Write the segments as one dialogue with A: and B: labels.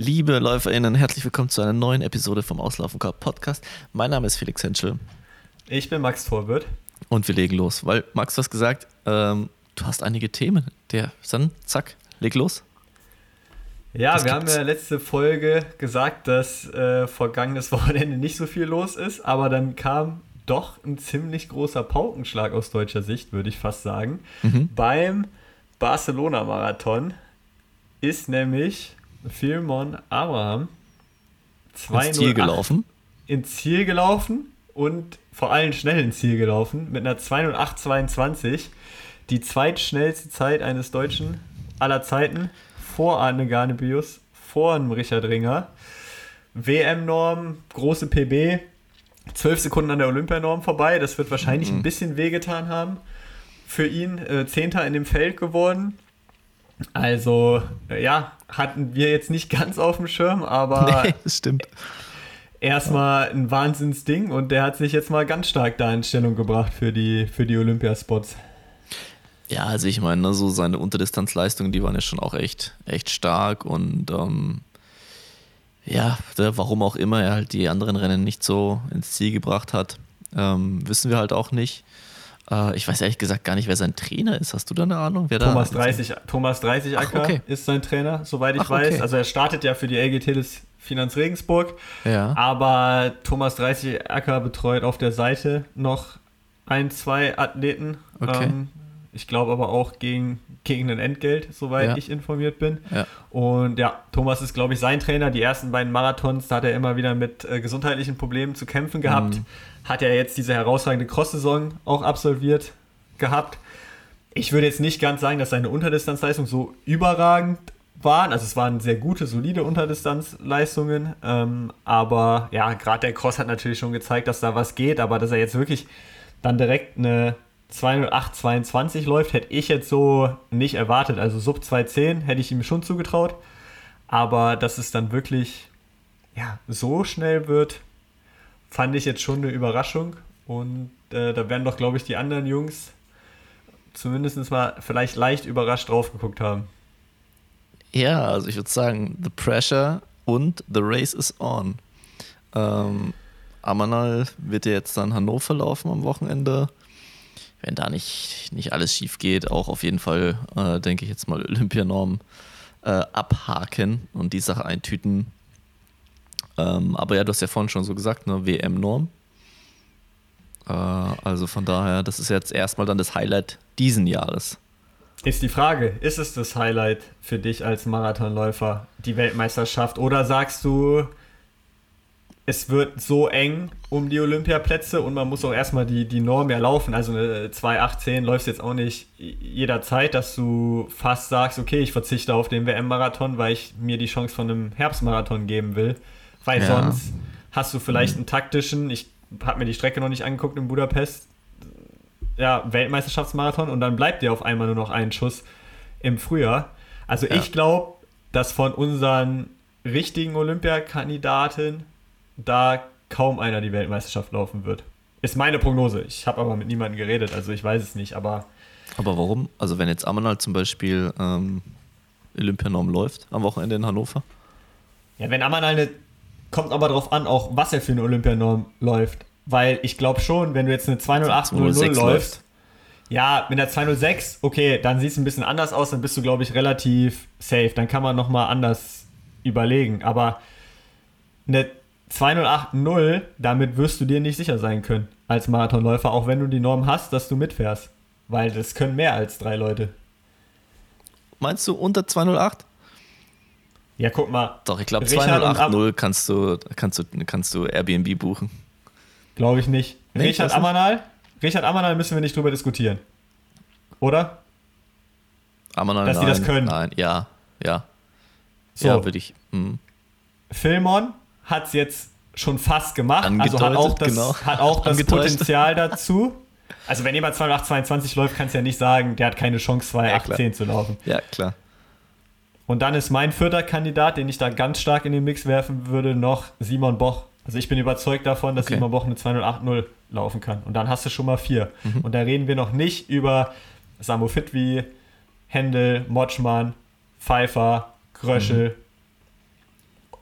A: Liebe LäuferInnen, herzlich willkommen zu einer neuen Episode vom Auslaufen Cup Podcast. Mein Name ist Felix Henschel.
B: Ich bin Max Torwirt.
A: Und wir legen los, weil Max, du hast gesagt, ähm, du hast einige Themen. Der, dann zack, leg los.
B: Ja, das wir gibt's. haben ja letzte Folge gesagt, dass äh, vergangenes Wochenende nicht so viel los ist, aber dann kam doch ein ziemlich großer Paukenschlag aus deutscher Sicht, würde ich fast sagen. Mhm. Beim Barcelona-Marathon ist nämlich Philmon Abraham
A: ins Ziel gelaufen.
B: Ins Ziel gelaufen und vor allem schnell ins Ziel gelaufen mit einer 208,22. Die zweitschnellste Zeit eines Deutschen aller Zeiten vor Arne Garnebius, vor einem Richard Ringer. WM-Norm, große PB, 12 Sekunden an der Olympianorm vorbei. Das wird wahrscheinlich mhm. ein bisschen wehgetan haben für ihn. Äh, Zehnter in dem Feld geworden. Also, äh, ja, hatten wir jetzt nicht ganz auf dem Schirm, aber.
A: Nee, das stimmt.
B: Erstmal ein Wahnsinnsding und der hat sich jetzt mal ganz stark da in Stellung gebracht für die, für die Olympiaspots.
A: Ja, also ich meine, ne, so seine Unterdistanzleistungen, die waren ja schon auch echt, echt stark und ähm, ja, warum auch immer er halt die anderen Rennen nicht so ins Ziel gebracht hat, ähm, wissen wir halt auch nicht. Äh, ich weiß ehrlich gesagt gar nicht, wer sein Trainer ist. Hast du da eine Ahnung? Wer
B: Thomas, da 30, Thomas 30 Acker okay. ist sein Trainer, soweit ich Ach, weiß. Okay. Also er startet ja für die LG Teles Finanz Regensburg. Ja. Aber Thomas 30 Acker betreut auf der Seite noch ein, zwei Athleten. Okay. Ähm, ich glaube aber auch gegen, gegen ein Entgelt, soweit ja. ich informiert bin. Ja. Und ja, Thomas ist, glaube ich, sein Trainer. Die ersten beiden Marathons, da hat er immer wieder mit äh, gesundheitlichen Problemen zu kämpfen gehabt. Mhm. Hat er jetzt diese herausragende Cross-Saison auch absolviert gehabt. Ich würde jetzt nicht ganz sagen, dass seine Unterdistanzleistung so überragend waren. Also es waren sehr gute, solide Unterdistanzleistungen. Ähm, aber ja, gerade der Cross hat natürlich schon gezeigt, dass da was geht. Aber dass er jetzt wirklich dann direkt eine 208,22 läuft, hätte ich jetzt so nicht erwartet. Also Sub 210 hätte ich ihm schon zugetraut. Aber dass es dann wirklich ja, so schnell wird, fand ich jetzt schon eine Überraschung. Und äh, da werden doch, glaube ich, die anderen Jungs zumindest mal vielleicht leicht überrascht drauf geguckt haben.
A: Ja, also ich würde sagen, the pressure und the race is on. Ähm, Amanal wird ja jetzt dann Hannover laufen am Wochenende wenn da nicht, nicht alles schief geht, auch auf jeden Fall, äh, denke ich jetzt mal, Olympianorm äh, abhaken und die Sache eintüten. Ähm, aber ja, du hast ja vorhin schon so gesagt, ne, WM-Norm. Äh, also von daher, das ist jetzt erstmal dann das Highlight diesen Jahres.
B: Ist die Frage, ist es das Highlight für dich als Marathonläufer, die Weltmeisterschaft? Oder sagst du, es wird so eng um die Olympiaplätze und man muss auch erstmal die, die Norm erlaufen. Also eine 2,18 läufst jetzt auch nicht jederzeit, dass du fast sagst, okay, ich verzichte auf den WM-Marathon, weil ich mir die Chance von einem Herbstmarathon geben will. Weil ja. sonst hast du vielleicht einen taktischen, ich habe mir die Strecke noch nicht angeguckt in Budapest, ja, Weltmeisterschaftsmarathon und dann bleibt dir auf einmal nur noch ein Schuss im Frühjahr. Also ja. ich glaube, dass von unseren richtigen Olympiakandidaten da kaum einer die Weltmeisterschaft laufen wird. Ist meine Prognose. Ich habe aber mit niemandem geredet, also ich weiß es nicht, aber.
A: Aber warum? Also wenn jetzt Amanal zum Beispiel ähm, Olympianorm läuft am Wochenende in Hannover?
B: Ja, wenn Amanal eine. Kommt aber darauf an, auch was er für eine Olympianorm läuft. Weil ich glaube schon, wenn du jetzt eine 208.00 läufst, ja, mit der 206, okay, dann sieht es ein bisschen anders aus, dann bist du, glaube ich, relativ safe. Dann kann man nochmal anders überlegen. Aber eine 2080, damit wirst du dir nicht sicher sein können als Marathonläufer, auch wenn du die Norm hast, dass du mitfährst. Weil das können mehr als drei Leute.
A: Meinst du unter 208?
B: Ja, guck mal.
A: Doch, ich glaube 280 kannst du, kannst, du, kannst du Airbnb buchen.
B: Glaube ich nicht. Nee, Richard Amanal? Richard Amanal müssen wir nicht drüber diskutieren. Oder?
A: Amanal,
B: Dass
A: nein,
B: die das können.
A: Nein, ja, ja. So. Ja, würde ich. Mh.
B: Filmon hat es jetzt schon fast gemacht. also hat auch das, genau. hat auch das Potenzial dazu. Also wenn jemand 2,822 läuft, kannst du ja nicht sagen, der hat keine Chance, 2,810 ja, zu laufen.
A: Ja, klar.
B: Und dann ist mein vierter Kandidat, den ich da ganz stark in den Mix werfen würde, noch Simon Boch. Also ich bin überzeugt davon, dass okay. Simon Boch eine 2,080 laufen kann. Und dann hast du schon mal vier. Mhm. Und da reden wir noch nicht über Samu Fitwi, Händel, Motschmann, Pfeiffer, Gröschel, mhm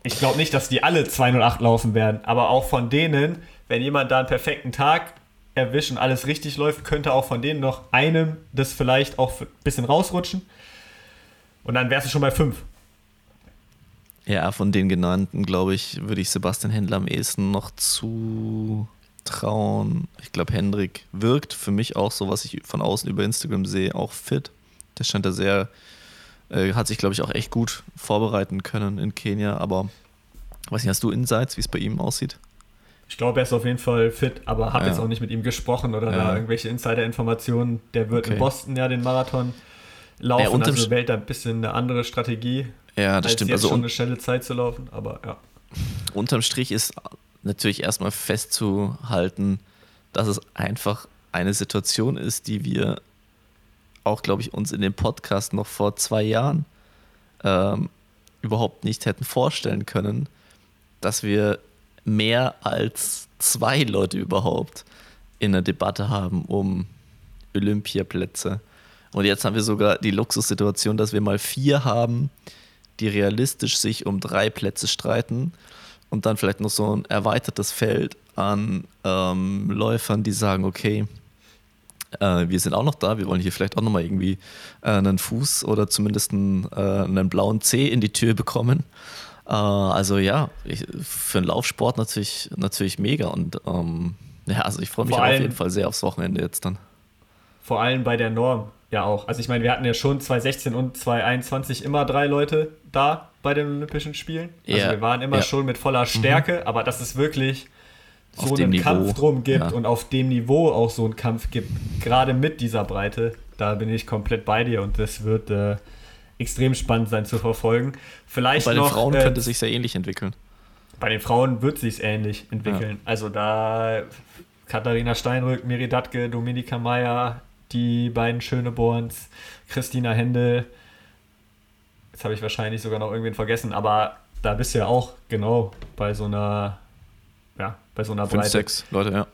B: ich glaube nicht, dass die alle 208 laufen werden, aber auch von denen, wenn jemand da einen perfekten Tag erwischt und alles richtig läuft, könnte auch von denen noch einem das vielleicht auch ein bisschen rausrutschen. Und dann wärst du schon bei fünf.
A: Ja, von den genannten, glaube ich, würde ich Sebastian Händler am ehesten noch zutrauen. Ich glaube, Hendrik wirkt für mich auch so, was ich von außen über Instagram sehe, auch fit. Der scheint da sehr, äh, hat sich, glaube ich, auch echt gut vorbereiten können in Kenia. Aber weiß nicht, hast du Insights, wie es bei ihm aussieht?
B: Ich glaube, er ist auf jeden Fall fit, aber habe ja. jetzt auch nicht mit ihm gesprochen oder ja. da irgendwelche Insider-Informationen. Der wird okay. in Boston ja den Marathon laufen, ja, also wählt da ein bisschen eine andere Strategie.
A: Ja, das als stimmt.
B: Jetzt also schon eine schnelle Zeit zu laufen, aber ja.
A: Unterm Strich ist natürlich erstmal festzuhalten, dass es einfach eine Situation ist, die wir auch, glaube ich, uns in dem Podcast noch vor zwei Jahren ähm, überhaupt nicht hätten vorstellen können, dass wir mehr als zwei Leute überhaupt in der Debatte haben um Olympiaplätze. Und jetzt haben wir sogar die Luxussituation, dass wir mal vier haben, die realistisch sich um drei Plätze streiten und dann vielleicht noch so ein erweitertes Feld an ähm, Läufern, die sagen, okay, äh, wir sind auch noch da, wir wollen hier vielleicht auch nochmal irgendwie äh, einen Fuß oder zumindest einen, äh, einen blauen C in die Tür bekommen. Äh, also ja, ich, für einen Laufsport natürlich, natürlich mega und ähm, ja, also ich freue mich allem, auf jeden Fall sehr aufs Wochenende jetzt dann.
B: Vor allem bei der Norm ja auch. Also ich meine, wir hatten ja schon 2016 und 2021 immer drei Leute da bei den Olympischen Spielen. Also yeah. wir waren immer yeah. schon mit voller Stärke, mhm. aber dass es wirklich so einen Niveau. Kampf drum gibt ja. und auf dem Niveau auch so einen Kampf gibt, gerade mit dieser Breite, da bin ich komplett bei dir und das wird äh, extrem spannend sein zu verfolgen. Vielleicht
A: bei
B: den
A: noch, Frauen äh, könnte es sich sehr ähnlich entwickeln.
B: Bei den Frauen wird es sich ähnlich entwickeln. Ja. Also da Katharina Steinrück, Miri Datke, Dominika Meyer, die beiden Schöneborns, Christina Händel. Jetzt habe ich wahrscheinlich sogar noch irgendwen vergessen, aber da bist du ja auch genau bei so einer, bei so einer
A: Fünf, Breite. sechs Leute, ja.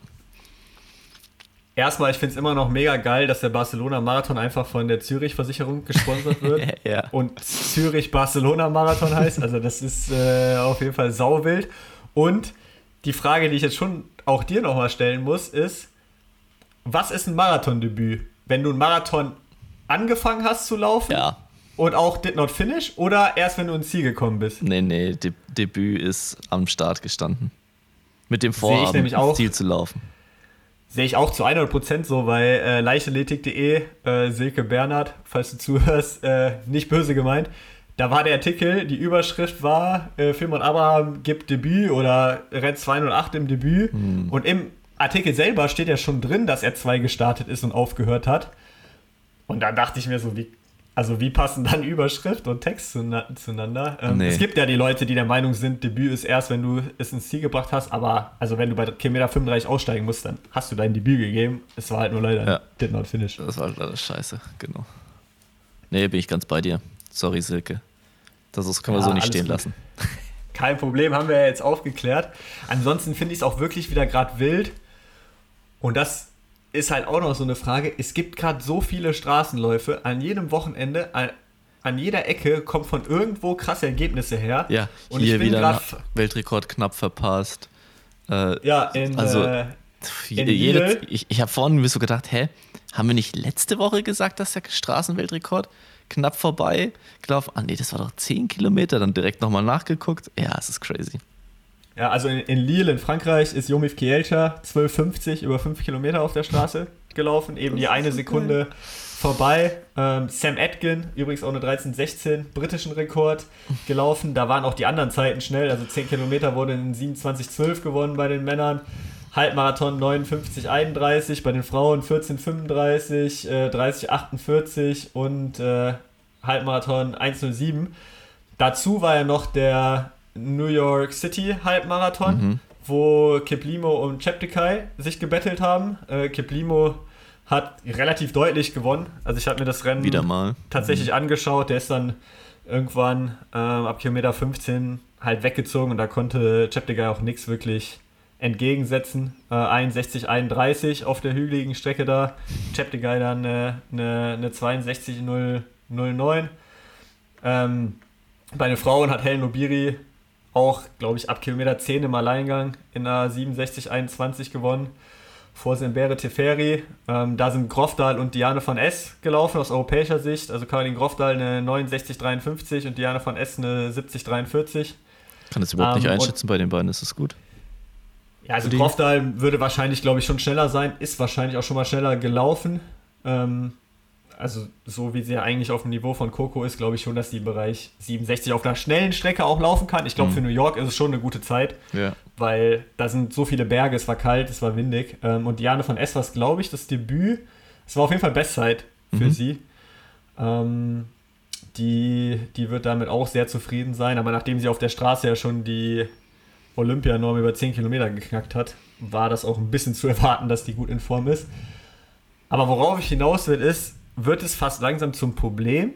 B: Erstmal, ich finde es immer noch mega geil, dass der Barcelona-Marathon einfach von der Zürich-Versicherung gesponsert wird
A: ja.
B: und Zürich-Barcelona-Marathon heißt. Also das ist äh, auf jeden Fall sauwild. Und die Frage, die ich jetzt schon auch dir nochmal stellen muss, ist, was ist ein Marathondebüt? Wenn du einen Marathon angefangen hast zu laufen
A: ja.
B: und auch did not finish oder erst wenn du ins Ziel gekommen bist?
A: Nee, nee, De Debüt ist am Start gestanden. Mit dem Vorhaben, ins Ziel zu laufen.
B: Sehe ich auch zu 100% so, weil äh, leichtathletik.de, äh, Silke Bernhard, falls du zuhörst, äh, nicht böse gemeint, da war der Artikel, die Überschrift war, äh, Filmon Abraham gibt Debüt oder rennt 208 im Debüt. Hm. Und im Artikel selber steht ja schon drin, dass er 2 gestartet ist und aufgehört hat. Und da dachte ich mir so, wie, also wie passen dann Überschrift und Text zueinander? Ähm, nee. Es gibt ja die Leute, die der Meinung sind, Debüt ist erst, wenn du es ins Ziel gebracht hast, aber also wenn du bei Kilometer 35 aussteigen musst, dann hast du dein Debüt gegeben. Es war halt nur leider
A: ja.
B: did not finish.
A: Das war leider scheiße, genau. Nee, bin ich ganz bei dir. Sorry, Silke. Das ist, können wir so nicht stehen gut. lassen.
B: Kein Problem, haben wir ja jetzt aufgeklärt. Ansonsten finde ich es auch wirklich wieder gerade wild. Und das ist halt auch noch so eine Frage. Es gibt gerade so viele Straßenläufe. An jedem Wochenende, an, an, jeder Ecke kommt von irgendwo krasse Ergebnisse her.
A: Ja, und hier wieder Weltrekord knapp verpasst.
B: Äh, ja, in,
A: also, äh, in jede, ich, ich habe vorhin mir so gedacht, hä, haben wir nicht letzte Woche gesagt, dass der Straßenweltrekord knapp vorbei gelaufen? Ah nee, das war doch 10 Kilometer, dann direkt nochmal nachgeguckt. Ja, es ist crazy.
B: Ja, also in, in, Lille in Frankreich ist Jomif Kielcha 12,50 über 5 Kilometer auf der Straße gelaufen, eben das die eine Sekunde geil. vorbei. Ähm, Sam Atkin, übrigens auch eine 13,16 britischen Rekord gelaufen. Da waren auch die anderen Zeiten schnell, also 10 Kilometer wurde in 27,12 gewonnen bei den Männern. Halbmarathon 59,31, bei den Frauen 14,35, äh, 30,48 und äh, Halbmarathon 1,07. Dazu war ja noch der New York City Halbmarathon, mhm. wo Keplimo und Cheptegei sich gebettelt haben. Äh, Keplimo hat relativ deutlich gewonnen. Also ich habe mir das Rennen
A: Wieder mal.
B: tatsächlich mhm. angeschaut. Der ist dann irgendwann äh, ab Kilometer 15 halt weggezogen und da konnte Cheptegei auch nichts wirklich entgegensetzen. Äh, 61, 31 auf der hügeligen Strecke da. Cheptegei dann äh, eine, eine 62, 0, 09. Ähm, bei den Frauen hat Helen Obiri auch, glaube ich, ab Kilometer 10 im Alleingang in einer 67-21 gewonnen vor Sembere Teferi. Ähm, da sind Grofdal und Diane van S gelaufen aus europäischer Sicht. Also Caroline Grofdal eine 69,53 und Diane van S eine 70,43.
A: Kann das überhaupt ähm, nicht einschätzen bei den beiden, ist das gut?
B: Ja, also Grofdal würde wahrscheinlich, glaube ich, schon schneller sein, ist wahrscheinlich auch schon mal schneller gelaufen. Ähm, also so wie sie ja eigentlich auf dem Niveau von Coco ist, glaube ich schon, dass die im Bereich 67 auf einer schnellen Strecke auch laufen kann. Ich glaube, mhm. für New York ist es schon eine gute Zeit, ja. weil da sind so viele Berge, es war kalt, es war windig. Ähm, und Diane von S war glaube ich, das Debüt. Es war auf jeden Fall Bestzeit für mhm. sie. Ähm, die, die wird damit auch sehr zufrieden sein, aber nachdem sie auf der Straße ja schon die Olympianorm über 10 Kilometer geknackt hat, war das auch ein bisschen zu erwarten, dass die gut in Form ist. Aber worauf ich hinaus will, ist, wird es fast langsam zum Problem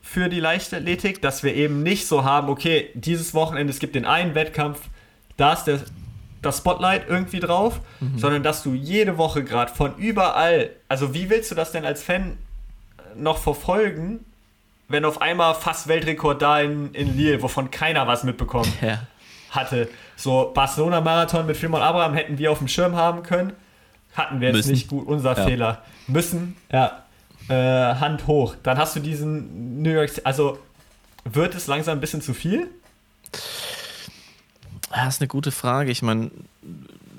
B: für die Leichtathletik, dass wir eben nicht so haben, okay, dieses Wochenende, es gibt den einen Wettkampf, da ist der, das Spotlight irgendwie drauf, mhm. sondern dass du jede Woche gerade von überall, also wie willst du das denn als Fan noch verfolgen, wenn auf einmal fast Weltrekord da in, in Lille, wovon keiner was mitbekommen ja. hatte. So Barcelona-Marathon mit Firmon Abraham hätten wir auf dem Schirm haben können, hatten wir jetzt Müssen. nicht gut, unser ja. Fehler. Müssen, ja äh, Hand hoch. Dann hast du diesen New York. Also wird es langsam ein bisschen zu viel?
A: Das ist eine gute Frage. Ich meine,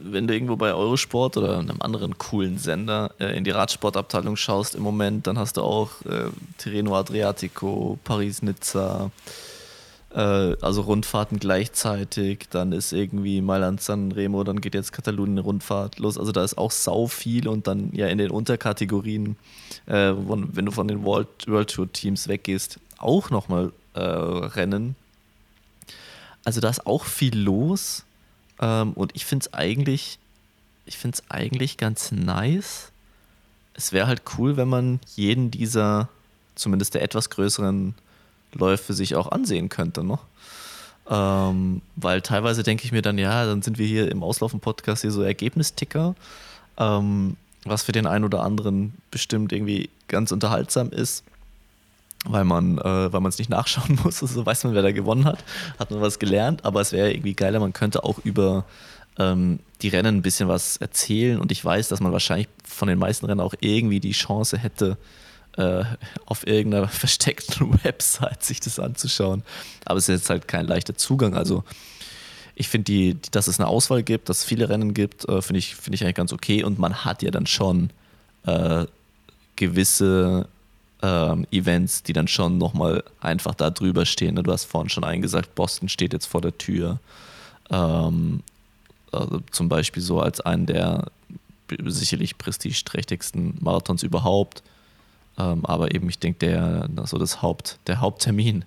A: wenn du irgendwo bei Eurosport oder einem anderen coolen Sender äh, in die Radsportabteilung schaust im Moment, dann hast du auch äh, Tirreno Adriatico, Paris-Nizza, äh, also Rundfahrten gleichzeitig, dann ist irgendwie Mailand San Remo, dann geht jetzt Katalonien Rundfahrt los. Also da ist auch sau viel und dann ja in den Unterkategorien, äh, wenn du von den World, World Tour Teams weggehst, auch nochmal äh, Rennen. Also da ist auch viel los ähm, und ich finde es eigentlich, ich finde es eigentlich ganz nice. Es wäre halt cool, wenn man jeden dieser, zumindest der etwas größeren Läufe sich auch ansehen könnte noch. Ähm, weil teilweise denke ich mir dann, ja, dann sind wir hier im Auslaufen-Podcast hier so Ergebnisticker, ähm, was für den einen oder anderen bestimmt irgendwie ganz unterhaltsam ist, weil man äh, es nicht nachschauen muss, so also weiß man, wer da gewonnen hat, hat man was gelernt, aber es wäre irgendwie geiler, man könnte auch über ähm, die Rennen ein bisschen was erzählen. Und ich weiß, dass man wahrscheinlich von den meisten Rennen auch irgendwie die Chance hätte, äh, auf irgendeiner versteckten Website sich das anzuschauen. Aber es ist jetzt halt kein leichter Zugang. Also ich finde, die, die, dass es eine Auswahl gibt, dass es viele Rennen gibt, äh, finde ich, find ich eigentlich ganz okay. Und man hat ja dann schon äh, gewisse ähm, Events, die dann schon nochmal einfach da drüber stehen. Du hast vorhin schon eingesagt, Boston steht jetzt vor der Tür. Ähm, also zum Beispiel so als einen der sicherlich prestigeträchtigsten Marathons überhaupt. Ähm, aber eben, ich denke, der, so das Haupt, der Haupttermin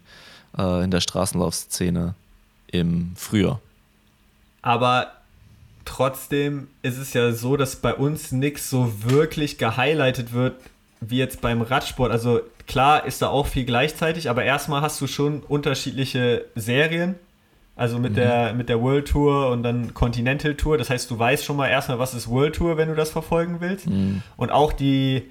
A: äh, in der Straßenlaufszene im Frühjahr.
B: Aber trotzdem ist es ja so, dass bei uns nichts so wirklich gehighlightet wird, wie jetzt beim Radsport. Also klar ist da auch viel gleichzeitig, aber erstmal hast du schon unterschiedliche Serien. Also mit, mhm. der, mit der World Tour und dann Continental Tour. Das heißt, du weißt schon mal erstmal, was ist World Tour, wenn du das verfolgen willst. Mhm. Und auch die,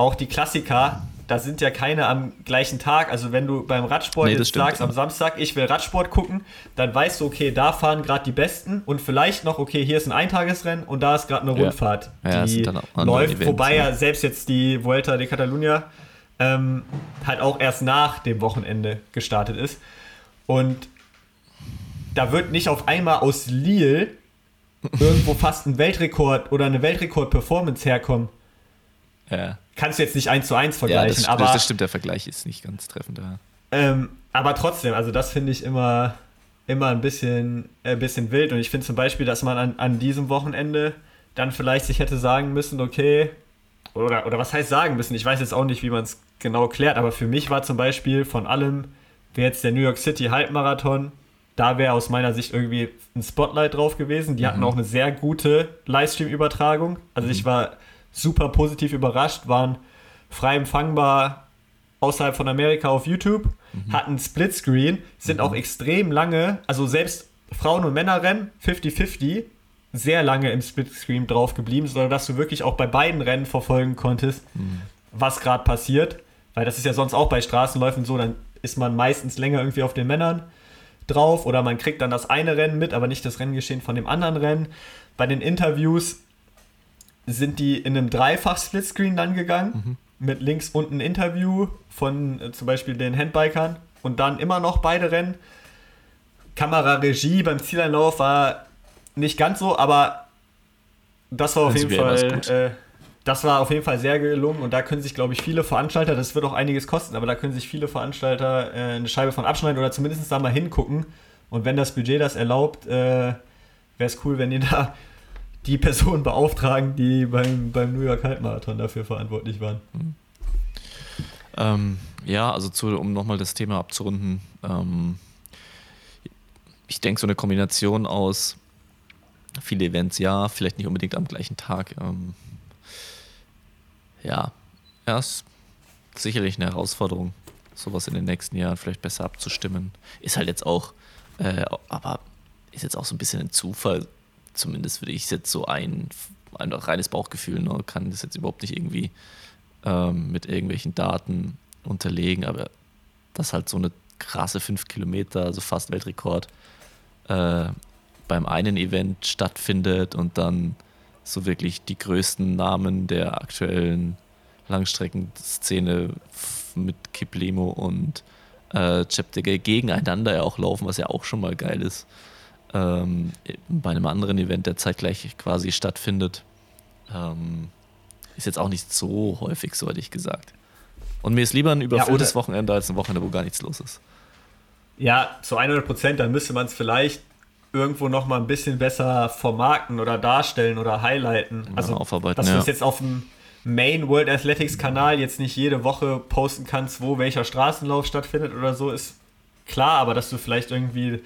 B: auch die Klassiker, da sind ja keine am gleichen Tag. Also wenn du beim Radsport nee, jetzt stimmt, sagst, ja. am Samstag, ich will Radsport gucken, dann weißt du, okay, da fahren gerade die Besten und vielleicht noch, okay, hier ist ein Eintagesrennen und da ist gerade eine Rundfahrt, ja. die ja, läuft. Events, wobei ja selbst jetzt die Vuelta de Catalunya ähm, halt auch erst nach dem Wochenende gestartet ist. Und da wird nicht auf einmal aus Lille irgendwo fast ein Weltrekord oder eine Weltrekord-Performance herkommen. Ja kannst du jetzt nicht eins zu eins vergleichen. Ja, das, aber,
A: das stimmt, der Vergleich ist nicht ganz treffend. Ja.
B: Ähm, aber trotzdem, also das finde ich immer, immer ein bisschen, ein bisschen wild. Und ich finde zum Beispiel, dass man an, an diesem Wochenende dann vielleicht sich hätte sagen müssen, okay, oder, oder was heißt sagen müssen? Ich weiß jetzt auch nicht, wie man es genau klärt, aber für mich war zum Beispiel von allem, wäre jetzt der New York City Halbmarathon, da wäre aus meiner Sicht irgendwie ein Spotlight drauf gewesen. Die mhm. hatten auch eine sehr gute Livestream-Übertragung. Also mhm. ich war super positiv überrascht, waren frei empfangbar außerhalb von Amerika auf YouTube, mhm. hatten Splitscreen, sind mhm. auch extrem lange, also selbst Frauen- und Männerrennen 50-50, sehr lange im Splitscreen drauf geblieben, sondern dass du wirklich auch bei beiden Rennen verfolgen konntest, mhm. was gerade passiert. Weil das ist ja sonst auch bei Straßenläufen so, dann ist man meistens länger irgendwie auf den Männern drauf oder man kriegt dann das eine Rennen mit, aber nicht das Renngeschehen von dem anderen Rennen. Bei den Interviews sind die in einem Dreifach-Splitscreen dann gegangen, mhm. mit links unten ein Interview von äh, zum Beispiel den Handbikern und dann immer noch beide Rennen. Kameraregie beim Zieleinlauf war nicht ganz so, aber das war auf jeden Fall. Äh, das war auf jeden Fall sehr gelungen und da können sich, glaube ich, viele Veranstalter, das wird auch einiges kosten, aber da können sich viele Veranstalter äh, eine Scheibe von abschneiden oder zumindest da mal hingucken. Und wenn das Budget das erlaubt, äh, wäre es cool, wenn die da die Personen beauftragen, die beim, beim New York Halbmarathon dafür verantwortlich waren. Mhm.
A: Ähm, ja, also zu, um nochmal das Thema abzurunden. Ähm, ich denke, so eine Kombination aus viele Events, ja, vielleicht nicht unbedingt am gleichen Tag. Ähm, ja, ja, ist sicherlich eine Herausforderung, sowas in den nächsten Jahren vielleicht besser abzustimmen. Ist halt jetzt auch, äh, aber ist jetzt auch so ein bisschen ein Zufall. Zumindest würde ich es jetzt so ein, ein reines Bauchgefühl, ne, kann das jetzt überhaupt nicht irgendwie ähm, mit irgendwelchen Daten unterlegen, aber das halt so eine krasse 5 Kilometer, also fast Weltrekord, äh, beim einen Event stattfindet und dann so wirklich die größten Namen der aktuellen Langstreckenszene mit Kiplimo und äh, Cheptegei gegeneinander ja auch laufen, was ja auch schon mal geil ist. Ähm, bei einem anderen Event, der zeitgleich quasi stattfindet. Ähm, ist jetzt auch nicht so häufig, so hätte ich gesagt. Und mir ist lieber ein überfülltes ja, Wochenende als ein Wochenende, wo gar nichts los ist.
B: Ja, zu 100 Prozent, dann müsste man es vielleicht irgendwo noch mal ein bisschen besser vermarkten oder darstellen oder highlighten. Also, aufarbeiten, dass ja. du es jetzt auf dem Main World Athletics Kanal jetzt nicht jede Woche posten kannst, wo welcher Straßenlauf stattfindet oder so, ist klar, aber dass du vielleicht irgendwie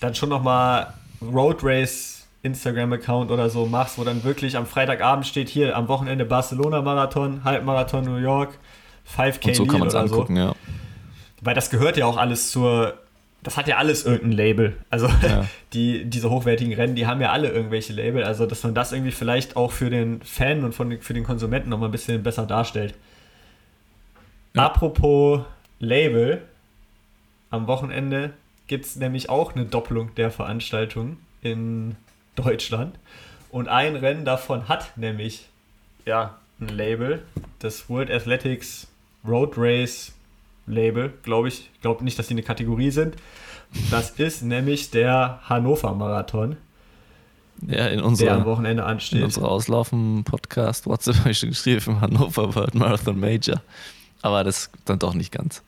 B: dann schon noch mal Road Race Instagram-Account oder so machst, wo dann wirklich am Freitagabend steht, hier am Wochenende Barcelona-Marathon, Halbmarathon New York, 5K Und
A: so kann man es angucken, so. ja.
B: Weil das gehört ja auch alles zur das hat ja alles irgendein Label. Also ja. die, diese hochwertigen Rennen, die haben ja alle irgendwelche Label. Also dass man das irgendwie vielleicht auch für den Fan und von, für den Konsumenten nochmal ein bisschen besser darstellt. Ja. Apropos Label, am Wochenende gibt es nämlich auch eine Doppelung der Veranstaltungen in Deutschland. Und ein Rennen davon hat nämlich ja, ein Label, das World Athletics Road Race Label, glaube ich. Ich glaube nicht, dass die eine Kategorie sind. Das ist nämlich der Hannover Marathon.
A: Ja, in unserer,
B: der am Wochenende ansteht.
A: In unserer Auslaufen-Podcast WhatsApp habe ich schon geschrieben, Hannover World Marathon Major. Aber das dann doch nicht ganz.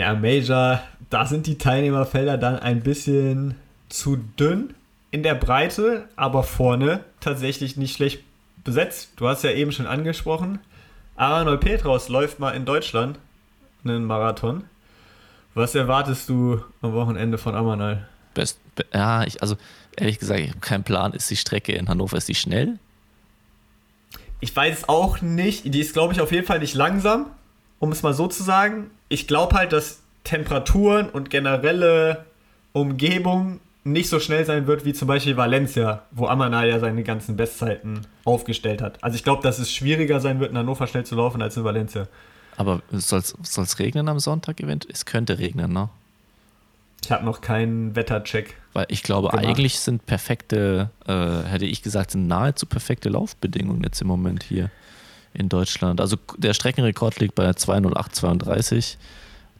B: Ja, Major, da sind die Teilnehmerfelder dann ein bisschen zu dünn in der Breite, aber vorne tatsächlich nicht schlecht besetzt. Du hast ja eben schon angesprochen, Aranol Petraus läuft mal in Deutschland einen Marathon. Was erwartest du am Wochenende von Amanal?
A: Best, ja, ich, also ehrlich gesagt, ich habe keinen Plan. Ist die Strecke in Hannover, ist die schnell?
B: Ich weiß auch nicht. Die ist, glaube ich, auf jeden Fall nicht langsam, um es mal so zu sagen. Ich glaube halt, dass Temperaturen und generelle Umgebung nicht so schnell sein wird wie zum Beispiel Valencia, wo Amanal ja seine ganzen Bestzeiten aufgestellt hat. Also ich glaube, dass es schwieriger sein wird, in Hannover schnell zu laufen als in Valencia.
A: Aber soll es regnen am Sonntag eventuell? Es könnte regnen, ne?
B: Ich habe noch keinen Wettercheck.
A: Weil ich glaube, gemacht. eigentlich sind perfekte, äh, hätte ich gesagt, sind nahezu perfekte Laufbedingungen jetzt im Moment hier in Deutschland. Also der Streckenrekord liegt bei 208,32.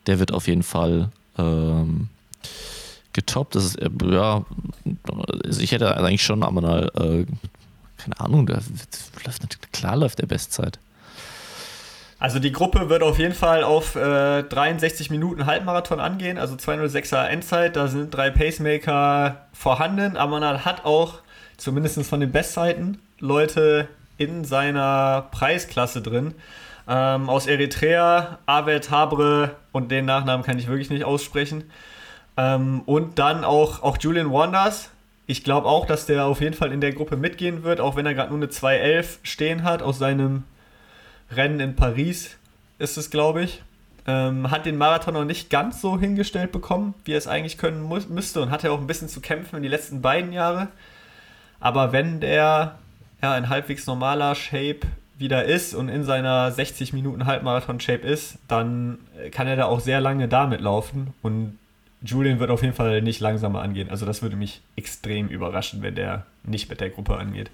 A: Der wird auf jeden Fall ähm, getoppt. Das ist, äh, ja, also ich hätte eigentlich schon einmal, äh, keine Ahnung, der, klar läuft der Bestzeit.
B: Also die Gruppe wird auf jeden Fall auf äh, 63 Minuten Halbmarathon angehen, also 206er Endzeit. Da sind drei Pacemaker vorhanden, man hat auch, zumindest von den Bestzeiten, Leute in seiner Preisklasse drin. Ähm, aus Eritrea, Aved Habre und den Nachnamen kann ich wirklich nicht aussprechen. Ähm, und dann auch, auch Julian Wanders. Ich glaube auch, dass der auf jeden Fall in der Gruppe mitgehen wird, auch wenn er gerade nur eine 2.11 stehen hat aus seinem Rennen in Paris ist es, glaube ich. Ähm, hat den Marathon noch nicht ganz so hingestellt bekommen, wie er es eigentlich können muss, müsste und hatte auch ein bisschen zu kämpfen in die letzten beiden Jahre. Aber wenn der ja, in halbwegs normaler Shape wieder ist und in seiner 60 Minuten Halbmarathon-Shape ist, dann kann er da auch sehr lange damit laufen. Und Julian wird auf jeden Fall nicht langsamer angehen. Also das würde mich extrem überraschen, wenn der nicht mit der Gruppe angeht.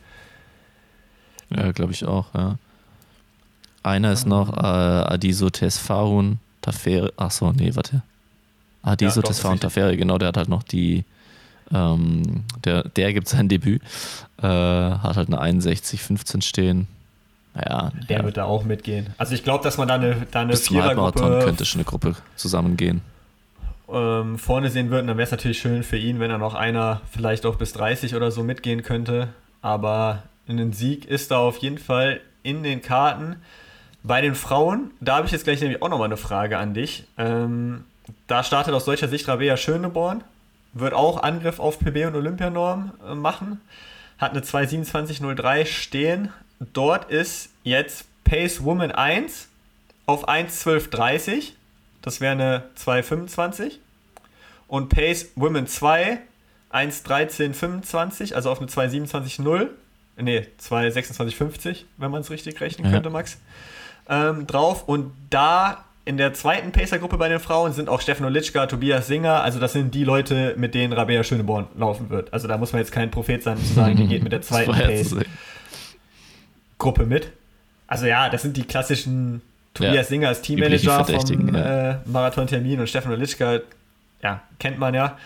A: Ja, glaube ich auch, ja. Einer ist noch äh, Adiso Tesfaun Tafere. Achso, nee, warte. Adiso ja, Tesfaun Tafere, genau, der hat halt noch die. Ähm, der der gibt sein Debüt. Äh, hat halt eine 61-15 stehen. Naja.
B: Der
A: ja.
B: wird da auch mitgehen. Also ich glaube, dass man da eine, da eine Vierergruppe.
A: könnte schon eine Gruppe zusammengehen.
B: Ähm, vorne sehen wird, dann wäre es natürlich schön für ihn, wenn er noch einer vielleicht auch bis 30 oder so mitgehen könnte. Aber ein Sieg ist da auf jeden Fall in den Karten. Bei den Frauen, da habe ich jetzt gleich nämlich auch nochmal eine Frage an dich. Ähm, da startet aus deutscher Sicht Rabea Schöneborn, wird auch Angriff auf PB und Olympianorm äh, machen, hat eine 2.27.03 stehen. Dort ist jetzt Pace Woman 1 auf 1.12.30, das wäre eine 2.25. Und Pace Women 2 1.13.25, also auf eine 2.27.0 nee, 2,26,50, wenn man es richtig rechnen ja. könnte, Max, ähm, drauf. Und da in der zweiten Pacer-Gruppe bei den Frauen sind auch Stefan Olitschka, Tobias Singer, also das sind die Leute, mit denen Rabea Schöneborn laufen wird. Also da muss man jetzt kein Prophet sein, zu sagen, die geht mit der zweiten Pace-Gruppe mit. Also ja, das sind die klassischen Tobias ja, Singer als Teammanager vom ja. äh, Marathon-Termin und Stefan Olitschka, ja, kennt man ja.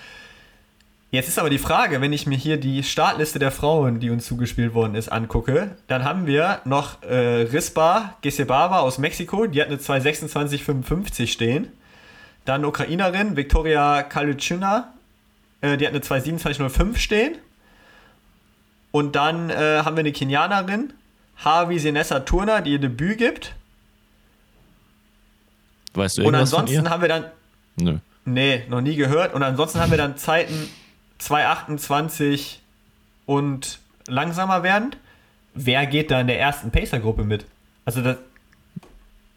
B: Jetzt ist aber die Frage, wenn ich mir hier die Startliste der Frauen, die uns zugespielt worden ist, angucke, dann haben wir noch äh, Rispa Gesebava aus Mexiko, die hat eine 226,55 stehen. Dann Ukrainerin Viktoria Kaluchina, äh, die hat eine 227,05 stehen. Und dann äh, haben wir eine Kenianerin, Harvey Senessa Turner, die ihr Debüt gibt.
A: Weißt du
B: Und ansonsten haben wir dann. Nö. Nee, noch nie gehört. Und ansonsten haben wir dann Zeiten 2,28 und langsamer werden, wer geht da in der ersten Pacer-Gruppe mit? Also das,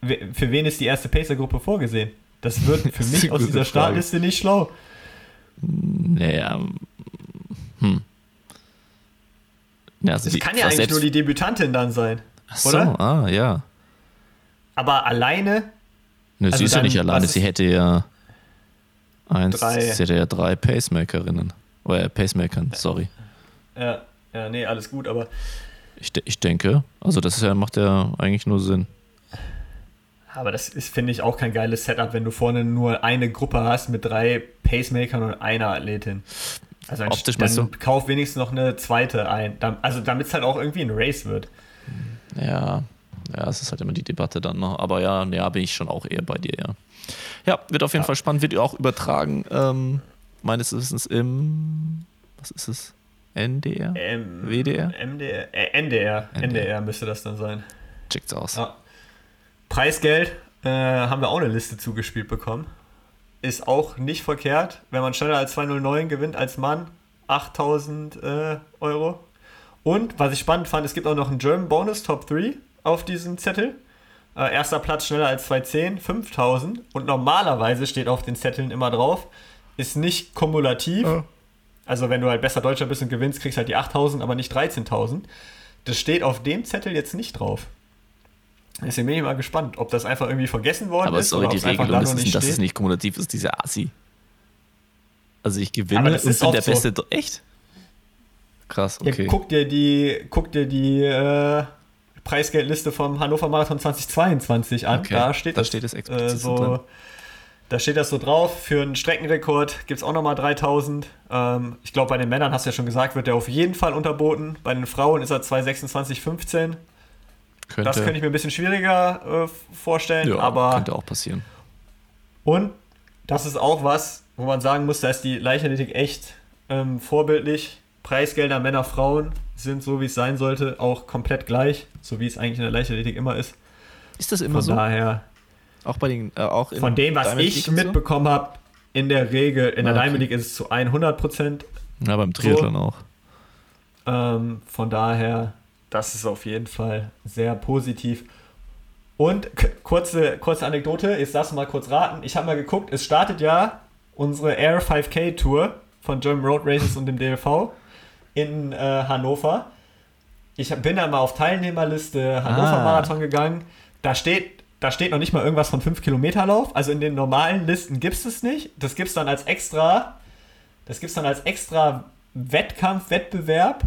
B: für wen ist die erste Pacer-Gruppe vorgesehen? Das wird für mich aus dieser Startliste nicht schlau.
A: Naja, hm.
B: Ja, also das die, kann ja eigentlich nur die Debütantin dann sein.
A: Ach so, oder? ah, ja.
B: Aber alleine.
A: Ne, also sie ist ja nicht alleine, sie hätte ja eins, drei. sie hätte ja drei Pacemakerinnen. Oder Pacemakern, sorry.
B: Ja, ja, nee, alles gut, aber.
A: Ich, ich denke, also das ja, macht ja eigentlich nur Sinn.
B: Aber das ist, finde ich, auch kein geiles Setup, wenn du vorne nur eine Gruppe hast mit drei Pacemakern und einer Athletin. Also Optisch dann du? kauf wenigstens noch eine zweite ein. Also damit es halt auch irgendwie ein Race wird.
A: Ja, ja, es ist halt immer die Debatte dann noch. Aber ja, ja, bin ich schon auch eher bei dir, ja. Ja, wird auf jeden ja. Fall spannend, wird auch übertragen. Ähm, meines Wissens im, was ist es? NDR?
B: M WDR? MDR, äh, NDR. NDR. NDR müsste das dann sein.
A: Checkt's aus.
B: Ja. Preisgeld äh, haben wir auch eine Liste zugespielt bekommen. Ist auch nicht verkehrt. Wenn man schneller als 209 gewinnt als Mann, 8000 äh, Euro. Und was ich spannend fand, es gibt auch noch einen German Bonus Top 3 auf diesem Zettel. Äh, erster Platz schneller als 210, 5000. Und normalerweise steht auf den Zetteln immer drauf, ist nicht kumulativ. Ja. Also wenn du halt besser Deutscher bist und gewinnst, kriegst du halt die 8000, aber nicht 13.000. Das steht auf dem Zettel jetzt nicht drauf. Deswegen bin ich mal gespannt, ob das einfach irgendwie vergessen worden
A: aber
B: ist.
A: Aber die Regelung ist, dass es nicht kumulativ ist, diese Assi. Also ich gewinne und bin der so. Beste. Echt? Krass, okay.
B: Ja, guck dir die, guck dir die äh, Preisgeldliste vom Hannover Marathon 2022 an. Okay, da steht
A: da das, steht es explizit äh, so drin.
B: Da steht das so drauf. Für einen Streckenrekord gibt es auch nochmal 3000. Ähm, ich glaube, bei den Männern, hast du ja schon gesagt, wird der auf jeden Fall unterboten. Bei den Frauen ist er 226,15. Könnte. Das könnte ich mir ein bisschen schwieriger äh, vorstellen. Ja, aber
A: könnte auch passieren.
B: Und das ist auch was, wo man sagen muss, da ist die Leichtathletik echt ähm, vorbildlich. Preisgelder Männer, Frauen sind so, wie es sein sollte, auch komplett gleich, so wie es eigentlich in der Leichtathletik immer ist.
A: Ist das immer
B: Von
A: so?
B: Von daher
A: auch bei den, äh, auch
B: Von dem, was Diamond ich mitbekommen so? habe, in der Regel, in der ah, okay. Diamond League ist es zu 100 Prozent.
A: Ja, beim Triathlon so. auch.
B: Ähm, von daher, das ist auf jeden Fall sehr positiv. Und kurze, kurze Anekdote, jetzt darfst du mal kurz raten. Ich habe mal geguckt, es startet ja unsere Air 5K Tour von German Road Races und dem DLV in äh, Hannover. Ich bin da mal auf Teilnehmerliste Hannover ah. Marathon gegangen. Da steht da steht noch nicht mal irgendwas von 5 Kilometer Lauf. Also in den normalen Listen gibt es es nicht. Das gibt es dann als extra, das gibt's dann als extra Wettkampf, Wettbewerb.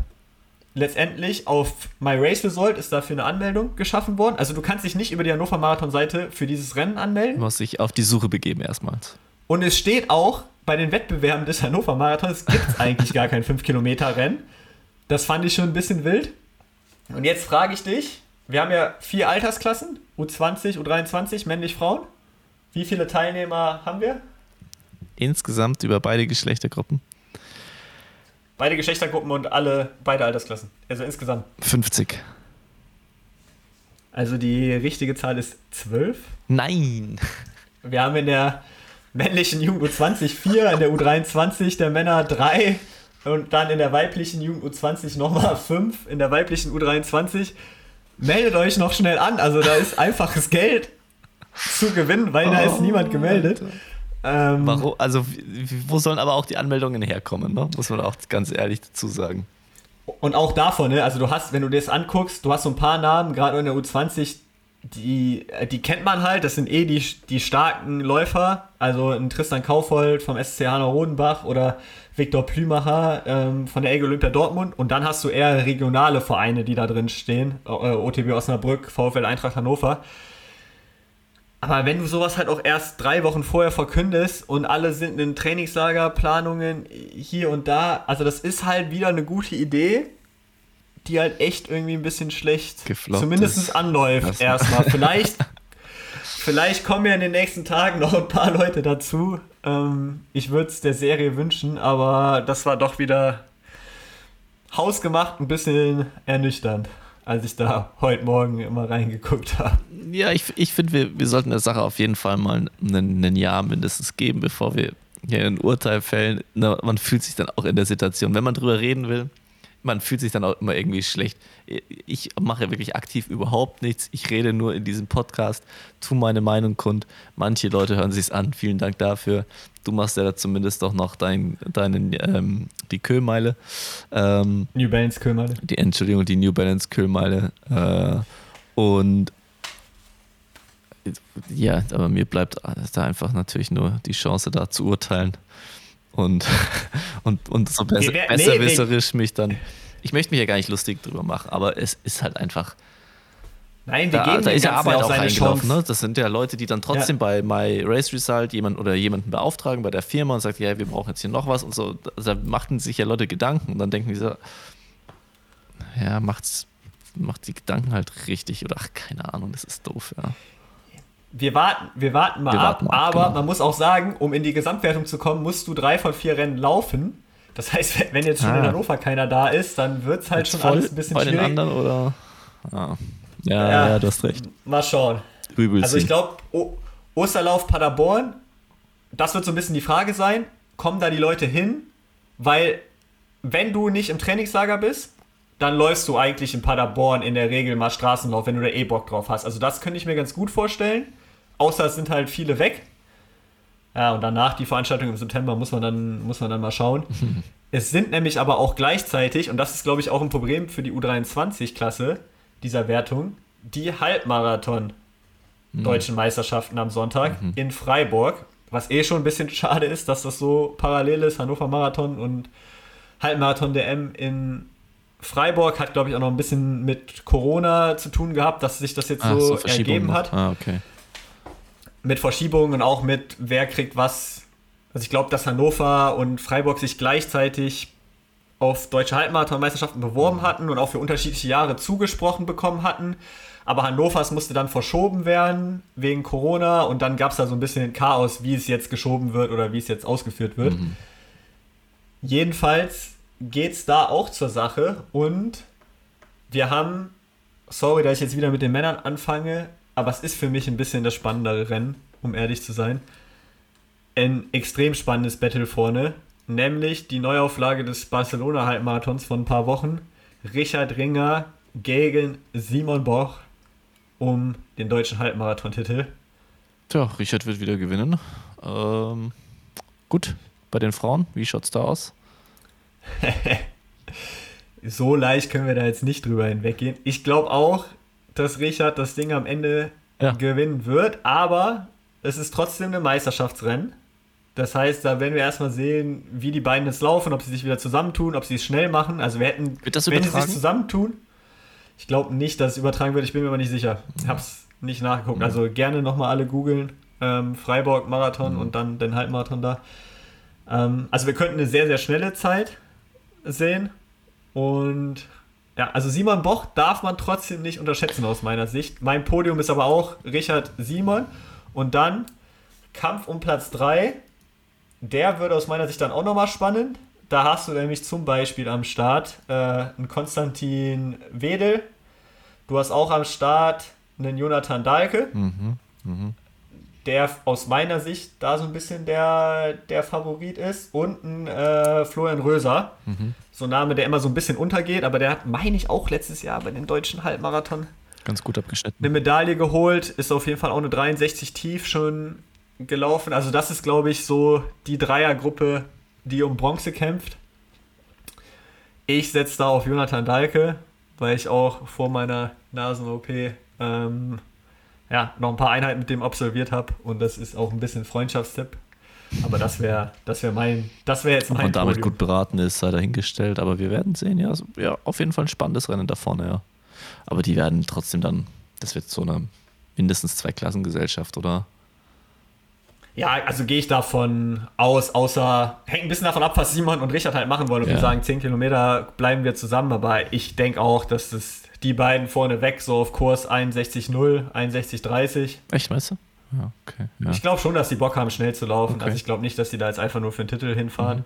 B: Letztendlich auf My Race Result ist dafür eine Anmeldung geschaffen worden. Also du kannst dich nicht über die Hannover Marathon Seite für dieses Rennen anmelden. Du
A: musst dich auf die Suche begeben erstmals.
B: Und es steht auch bei den Wettbewerben des Hannover Marathons gibt es eigentlich gar kein 5 Kilometer Rennen. Das fand ich schon ein bisschen wild. Und jetzt frage ich dich, wir haben ja vier Altersklassen, U20, U23, männlich, Frauen. Wie viele Teilnehmer haben wir?
A: Insgesamt über beide Geschlechtergruppen.
B: Beide Geschlechtergruppen und alle, beide Altersklassen. Also insgesamt.
A: 50.
B: Also die richtige Zahl ist 12.
A: Nein.
B: Wir haben in der männlichen Jugend U20 4, in der U23 der Männer 3 und dann in der weiblichen Jugend U20 nochmal 5, in der weiblichen U23. Meldet euch noch schnell an, also da ist einfaches Geld zu gewinnen, weil oh, da ist niemand gemeldet.
A: Ähm, Warum? Also, wo sollen aber auch die Anmeldungen herkommen, ne? muss man auch ganz ehrlich dazu sagen.
B: Und auch davon, ne? also du hast, wenn du dir das anguckst, du hast so ein paar Namen, gerade in der U20, die, äh, die kennt man halt, das sind eh die, die starken Läufer, also ein Tristan Kaufold vom SC Hanau Rodenbach oder Viktor Plümacher ähm, von der EG Olympia Dortmund und dann hast du eher regionale Vereine, die da drin stehen, äh, OTB Osnabrück, VfL Eintracht Hannover. Aber wenn du sowas halt auch erst drei Wochen vorher verkündest und alle sind in Trainingslagerplanungen hier und da, also das ist halt wieder eine gute Idee, die halt echt irgendwie ein bisschen schlecht Gefloppt zumindest anläuft erstmal. Vielleicht, vielleicht kommen ja in den nächsten Tagen noch ein paar Leute dazu. Ähm, ich würde es der Serie wünschen, aber das war doch wieder hausgemacht ein bisschen ernüchternd, als ich da heute Morgen immer reingeguckt habe.
A: Ja, ich, ich finde, wir, wir sollten der Sache auf jeden Fall mal ein, Jahr mindestens geben, bevor wir hier ein Urteil fällen. man fühlt sich dann auch in der Situation, wenn man drüber reden will, man fühlt sich dann auch immer irgendwie schlecht. Ich mache wirklich aktiv überhaupt nichts. Ich rede nur in diesem Podcast, tu meine Meinung kund. Manche Leute hören sich an. Vielen Dank dafür. Du machst ja da zumindest doch noch dein, deinen, ähm, die Kühlmeile. Ähm,
B: New Balance Kühlmeile.
A: Die, Entschuldigung, die New Balance Kühlmeile. Äh, und ja, aber mir bleibt da einfach natürlich nur die Chance, da zu urteilen und, und, und so besser, nee, besserwisserisch mich dann. Ich möchte mich ja gar nicht lustig drüber machen, aber es ist halt einfach.
B: Nein, wir da, geben da ist ja Arbeit auch
A: reingelaufen. Ne? Das sind ja Leute, die dann trotzdem ja. bei My Race Result jemand oder jemanden beauftragen bei der Firma und sagt, ja, wir brauchen jetzt hier noch was und so. Da machten sich ja Leute Gedanken und dann denken die so, ja, macht's, macht die Gedanken halt richtig oder ach, keine Ahnung, das ist doof, ja
B: wir warten, wir warten mal wir ab, warten ab, aber genau. man muss auch sagen, um in die Gesamtwertung zu kommen, musst du drei von vier Rennen laufen. Das heißt, wenn jetzt schon ah. in Hannover keiner da ist, dann wird es halt jetzt schon alles ein bisschen
A: bei
B: schwierig.
A: den anderen oder? Ah. Ja, ja, ja, du hast recht.
B: Mal schauen. Übelst also ich glaube, Osterlauf Paderborn, das wird so ein bisschen die Frage sein, kommen da die Leute hin? Weil wenn du nicht im Trainingslager bist, dann läufst du eigentlich in Paderborn in der Regel mal Straßenlauf, wenn du da eh Bock drauf hast. Also das könnte ich mir ganz gut vorstellen. Außer es sind halt viele weg. Ja, und danach die Veranstaltung im September muss man dann, muss man dann mal schauen. es sind nämlich aber auch gleichzeitig, und das ist, glaube ich, auch ein Problem für die U23-Klasse dieser Wertung, die Halbmarathon mhm. deutschen Meisterschaften am Sonntag mhm. in Freiburg. Was eh schon ein bisschen schade ist, dass das so parallel ist, Hannover Marathon und Halbmarathon der M in Freiburg hat, glaube ich, auch noch ein bisschen mit Corona zu tun gehabt, dass sich das jetzt Ach, so, so ergeben hat.
A: Ah, okay
B: mit Verschiebungen und auch mit wer kriegt was. Also ich glaube, dass Hannover und Freiburg sich gleichzeitig auf deutsche Halbmarathonmeisterschaften beworben hatten und auch für unterschiedliche Jahre zugesprochen bekommen hatten. Aber Hannovers musste dann verschoben werden wegen Corona und dann gab es da so ein bisschen Chaos, wie es jetzt geschoben wird oder wie es jetzt ausgeführt wird. Mhm. Jedenfalls geht es da auch zur Sache und wir haben, sorry, dass ich jetzt wieder mit den Männern anfange, aber es ist für mich ein bisschen das spannendere Rennen, um ehrlich zu sein. Ein extrem spannendes Battle vorne, nämlich die Neuauflage des Barcelona-Halbmarathons von ein paar Wochen. Richard Ringer gegen Simon Boch um den deutschen Halbmarathon-Titel.
A: Tja, Richard wird wieder gewinnen. Ähm, gut, bei den Frauen, wie schaut's da aus?
B: so leicht können wir da jetzt nicht drüber hinweggehen. Ich glaube auch, dass Richard das Ding am Ende ja. gewinnen wird, aber es ist trotzdem ein Meisterschaftsrennen. Das heißt, da werden wir erstmal sehen, wie die beiden jetzt laufen, ob sie sich wieder zusammentun, ob sie es schnell machen. Also wir hätten,
A: wird das
B: wenn sie sich zusammentun, ich glaube nicht, dass es übertragen wird, ich bin mir aber nicht sicher. Ich habe es nicht nachgeguckt. Also gerne nochmal alle googeln. Ähm, Freiburg Marathon mhm. und dann den Halbmarathon da. Ähm, also wir könnten eine sehr, sehr schnelle Zeit sehen. Und ja, also Simon Boch darf man trotzdem nicht unterschätzen aus meiner Sicht. Mein Podium ist aber auch Richard Simon. Und dann Kampf um Platz 3 der würde aus meiner Sicht dann auch nochmal spannend. Da hast du nämlich zum Beispiel am Start äh, einen Konstantin Wedel. Du hast auch am Start einen Jonathan Dahlke. Mhm, mh. Der aus meiner Sicht da so ein bisschen der, der Favorit ist. Und ein äh, Florian Röser. Mhm. So ein Name, der immer so ein bisschen untergeht. Aber der hat, meine ich, auch letztes Jahr bei den deutschen Halbmarathon
A: ganz gut abgeschnitten.
B: Eine Medaille geholt, ist auf jeden Fall auch eine 63 tief schon gelaufen. Also das ist, glaube ich, so die Dreiergruppe, die um Bronze kämpft. Ich setze da auf Jonathan Dahlke, weil ich auch vor meiner Nasen-OP ähm, ja, noch ein paar Einheiten mit dem absolviert habe und das ist auch ein bisschen Freundschaftstipp. Aber das wäre das wär mein, das wäre jetzt mein
A: Ob man damit Podium. gut beraten ist, sei dahingestellt, aber wir werden sehen, ja, ja, auf jeden Fall ein spannendes Rennen da vorne, ja. Aber die werden trotzdem dann, das wird so eine mindestens zwei Klassengesellschaft, oder?
B: Ja, also gehe ich davon aus, außer hängt ein bisschen davon ab, was Simon und Richard halt machen wollen. Und ja. wir sagen, 10 Kilometer bleiben wir zusammen, aber ich denke auch, dass das die beiden vorne weg so auf Kurs 61,0, 61,30.
A: Echt, meinst du?
B: Ja, okay. Ja. Ich glaube schon, dass die Bock haben, schnell zu laufen. Okay. Also ich glaube nicht, dass die da jetzt einfach nur für den Titel hinfahren. Mhm.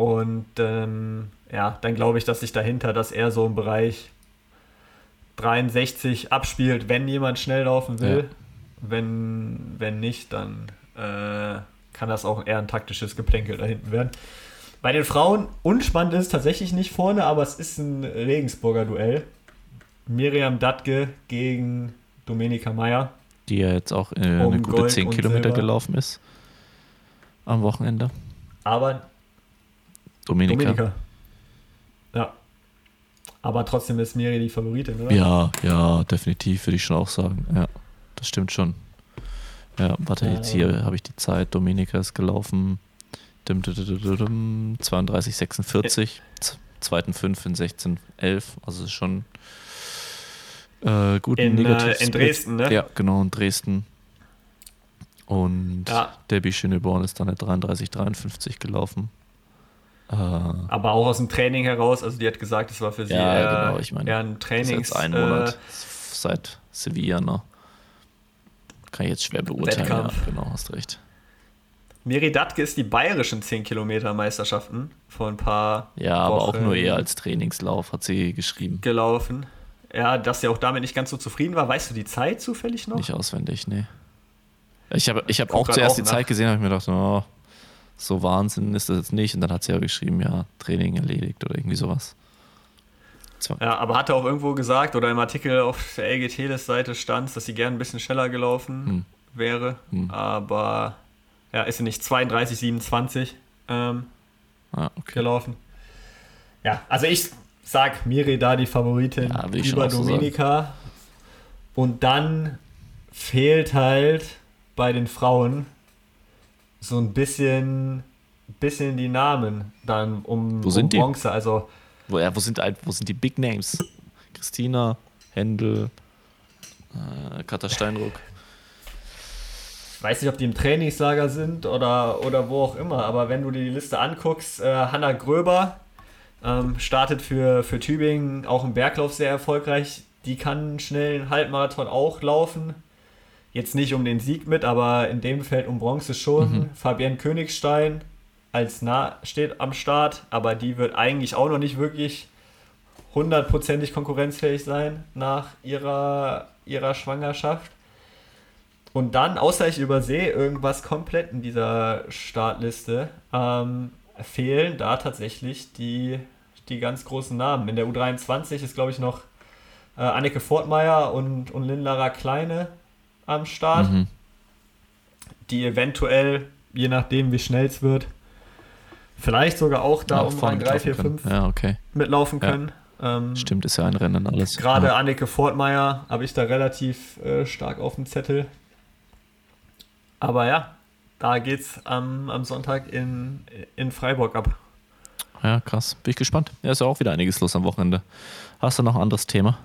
B: Und ähm, ja, dann glaube ich, dass sich dahinter das eher so im Bereich 63 abspielt, wenn jemand schnell laufen will. Ja. Wenn, wenn nicht, dann äh, kann das auch eher ein taktisches Geplänkel da hinten werden. Bei den Frauen unspannend ist tatsächlich nicht vorne, aber es ist ein Regensburger Duell. Miriam Datke gegen Domenica Meyer.
A: Die ja jetzt auch äh, um eine gute Gold 10 Kilometer Silber. gelaufen ist am Wochenende.
B: Aber
A: Domenica. Domenica.
B: Ja. Aber trotzdem ist Miri die Favoritin, oder?
A: Ja, ja, definitiv, würde ich schon auch sagen. Ja, das stimmt schon. Ja, warte, jetzt hier habe ich die Zeit. Dominika ist gelaufen. 32, 46. Zweiten 5 in 16, 11. Also ist schon äh, gut.
B: In, äh, in Dresden, ne?
A: Ja, genau, in Dresden. Und ja. Debbie Schöneborn ist dann at 33, 53 gelaufen.
B: Äh, Aber auch aus dem Training heraus, also die hat gesagt, es war für sie
A: ja, eher, genau, ich meine,
B: eher ein Trainings...
A: Das ist jetzt ein Monat äh, seit Sevilla, ne? Kann ich jetzt schwer beurteilen. Ja, genau, hast recht.
B: Miri Datke ist die bayerischen 10 Kilometer Meisterschaften vor ein paar
A: Ja, aber Wochen auch nur eher als Trainingslauf, hat sie geschrieben.
B: Gelaufen. Ja, dass sie auch damit nicht ganz so zufrieden war. Weißt du die Zeit zufällig noch?
A: Nicht auswendig, nee. Ich habe ich hab auch zuerst auch die nach. Zeit gesehen, habe ich mir gedacht, oh, so Wahnsinn ist das jetzt nicht. Und dann hat sie ja geschrieben, ja, Training erledigt oder irgendwie sowas.
B: Ja, aber hat er auch irgendwo gesagt oder im Artikel auf der LGT-Seite stand, dass sie gern ein bisschen schneller gelaufen hm. wäre. Hm. Aber ja, ist sie nicht 32, 27 ähm, ah, okay. gelaufen. Ja, also ich sag Miri da die Favoritin ja, über Dominika. So Und dann fehlt halt bei den Frauen so ein bisschen, bisschen die Namen dann um,
A: Wo sind
B: um Bronze.
A: Die?
B: Also
A: wo, ja, wo, sind, wo sind die Big Names? Christina, Händel, äh, Katha Steinruck.
B: Ich weiß nicht, ob die im Trainingslager sind oder, oder wo auch immer, aber wenn du dir die Liste anguckst, äh, Hanna Gröber ähm, startet für, für Tübingen auch im Berglauf sehr erfolgreich. Die kann schnell einen Halbmarathon auch laufen. Jetzt nicht um den Sieg mit, aber in dem Feld um Bronze schon. Mhm. Fabienne Königstein als nah steht am Start, aber die wird eigentlich auch noch nicht wirklich hundertprozentig konkurrenzfähig sein nach ihrer, ihrer Schwangerschaft. Und dann, außer ich übersehe irgendwas komplett in dieser Startliste, ähm, fehlen da tatsächlich die, die ganz großen Namen. In der U23 ist, glaube ich, noch äh, Anneke Fortmeier und, und Lindlara Kleine am Start, mhm. die eventuell, je nachdem wie schnell es wird, Vielleicht sogar auch da ja, um ein 3, 4, 5
A: ja, okay.
B: mitlaufen können. Ähm,
A: Stimmt, ist ja ein Rennen alles.
B: Gerade ja. Anneke Fortmeier habe ich da relativ äh, stark auf dem Zettel. Aber ja, da geht's am, am Sonntag in, in Freiburg ab.
A: Ja, krass. Bin ich gespannt. Ja, ist ja auch wieder einiges los am Wochenende. Hast du noch ein anderes Thema?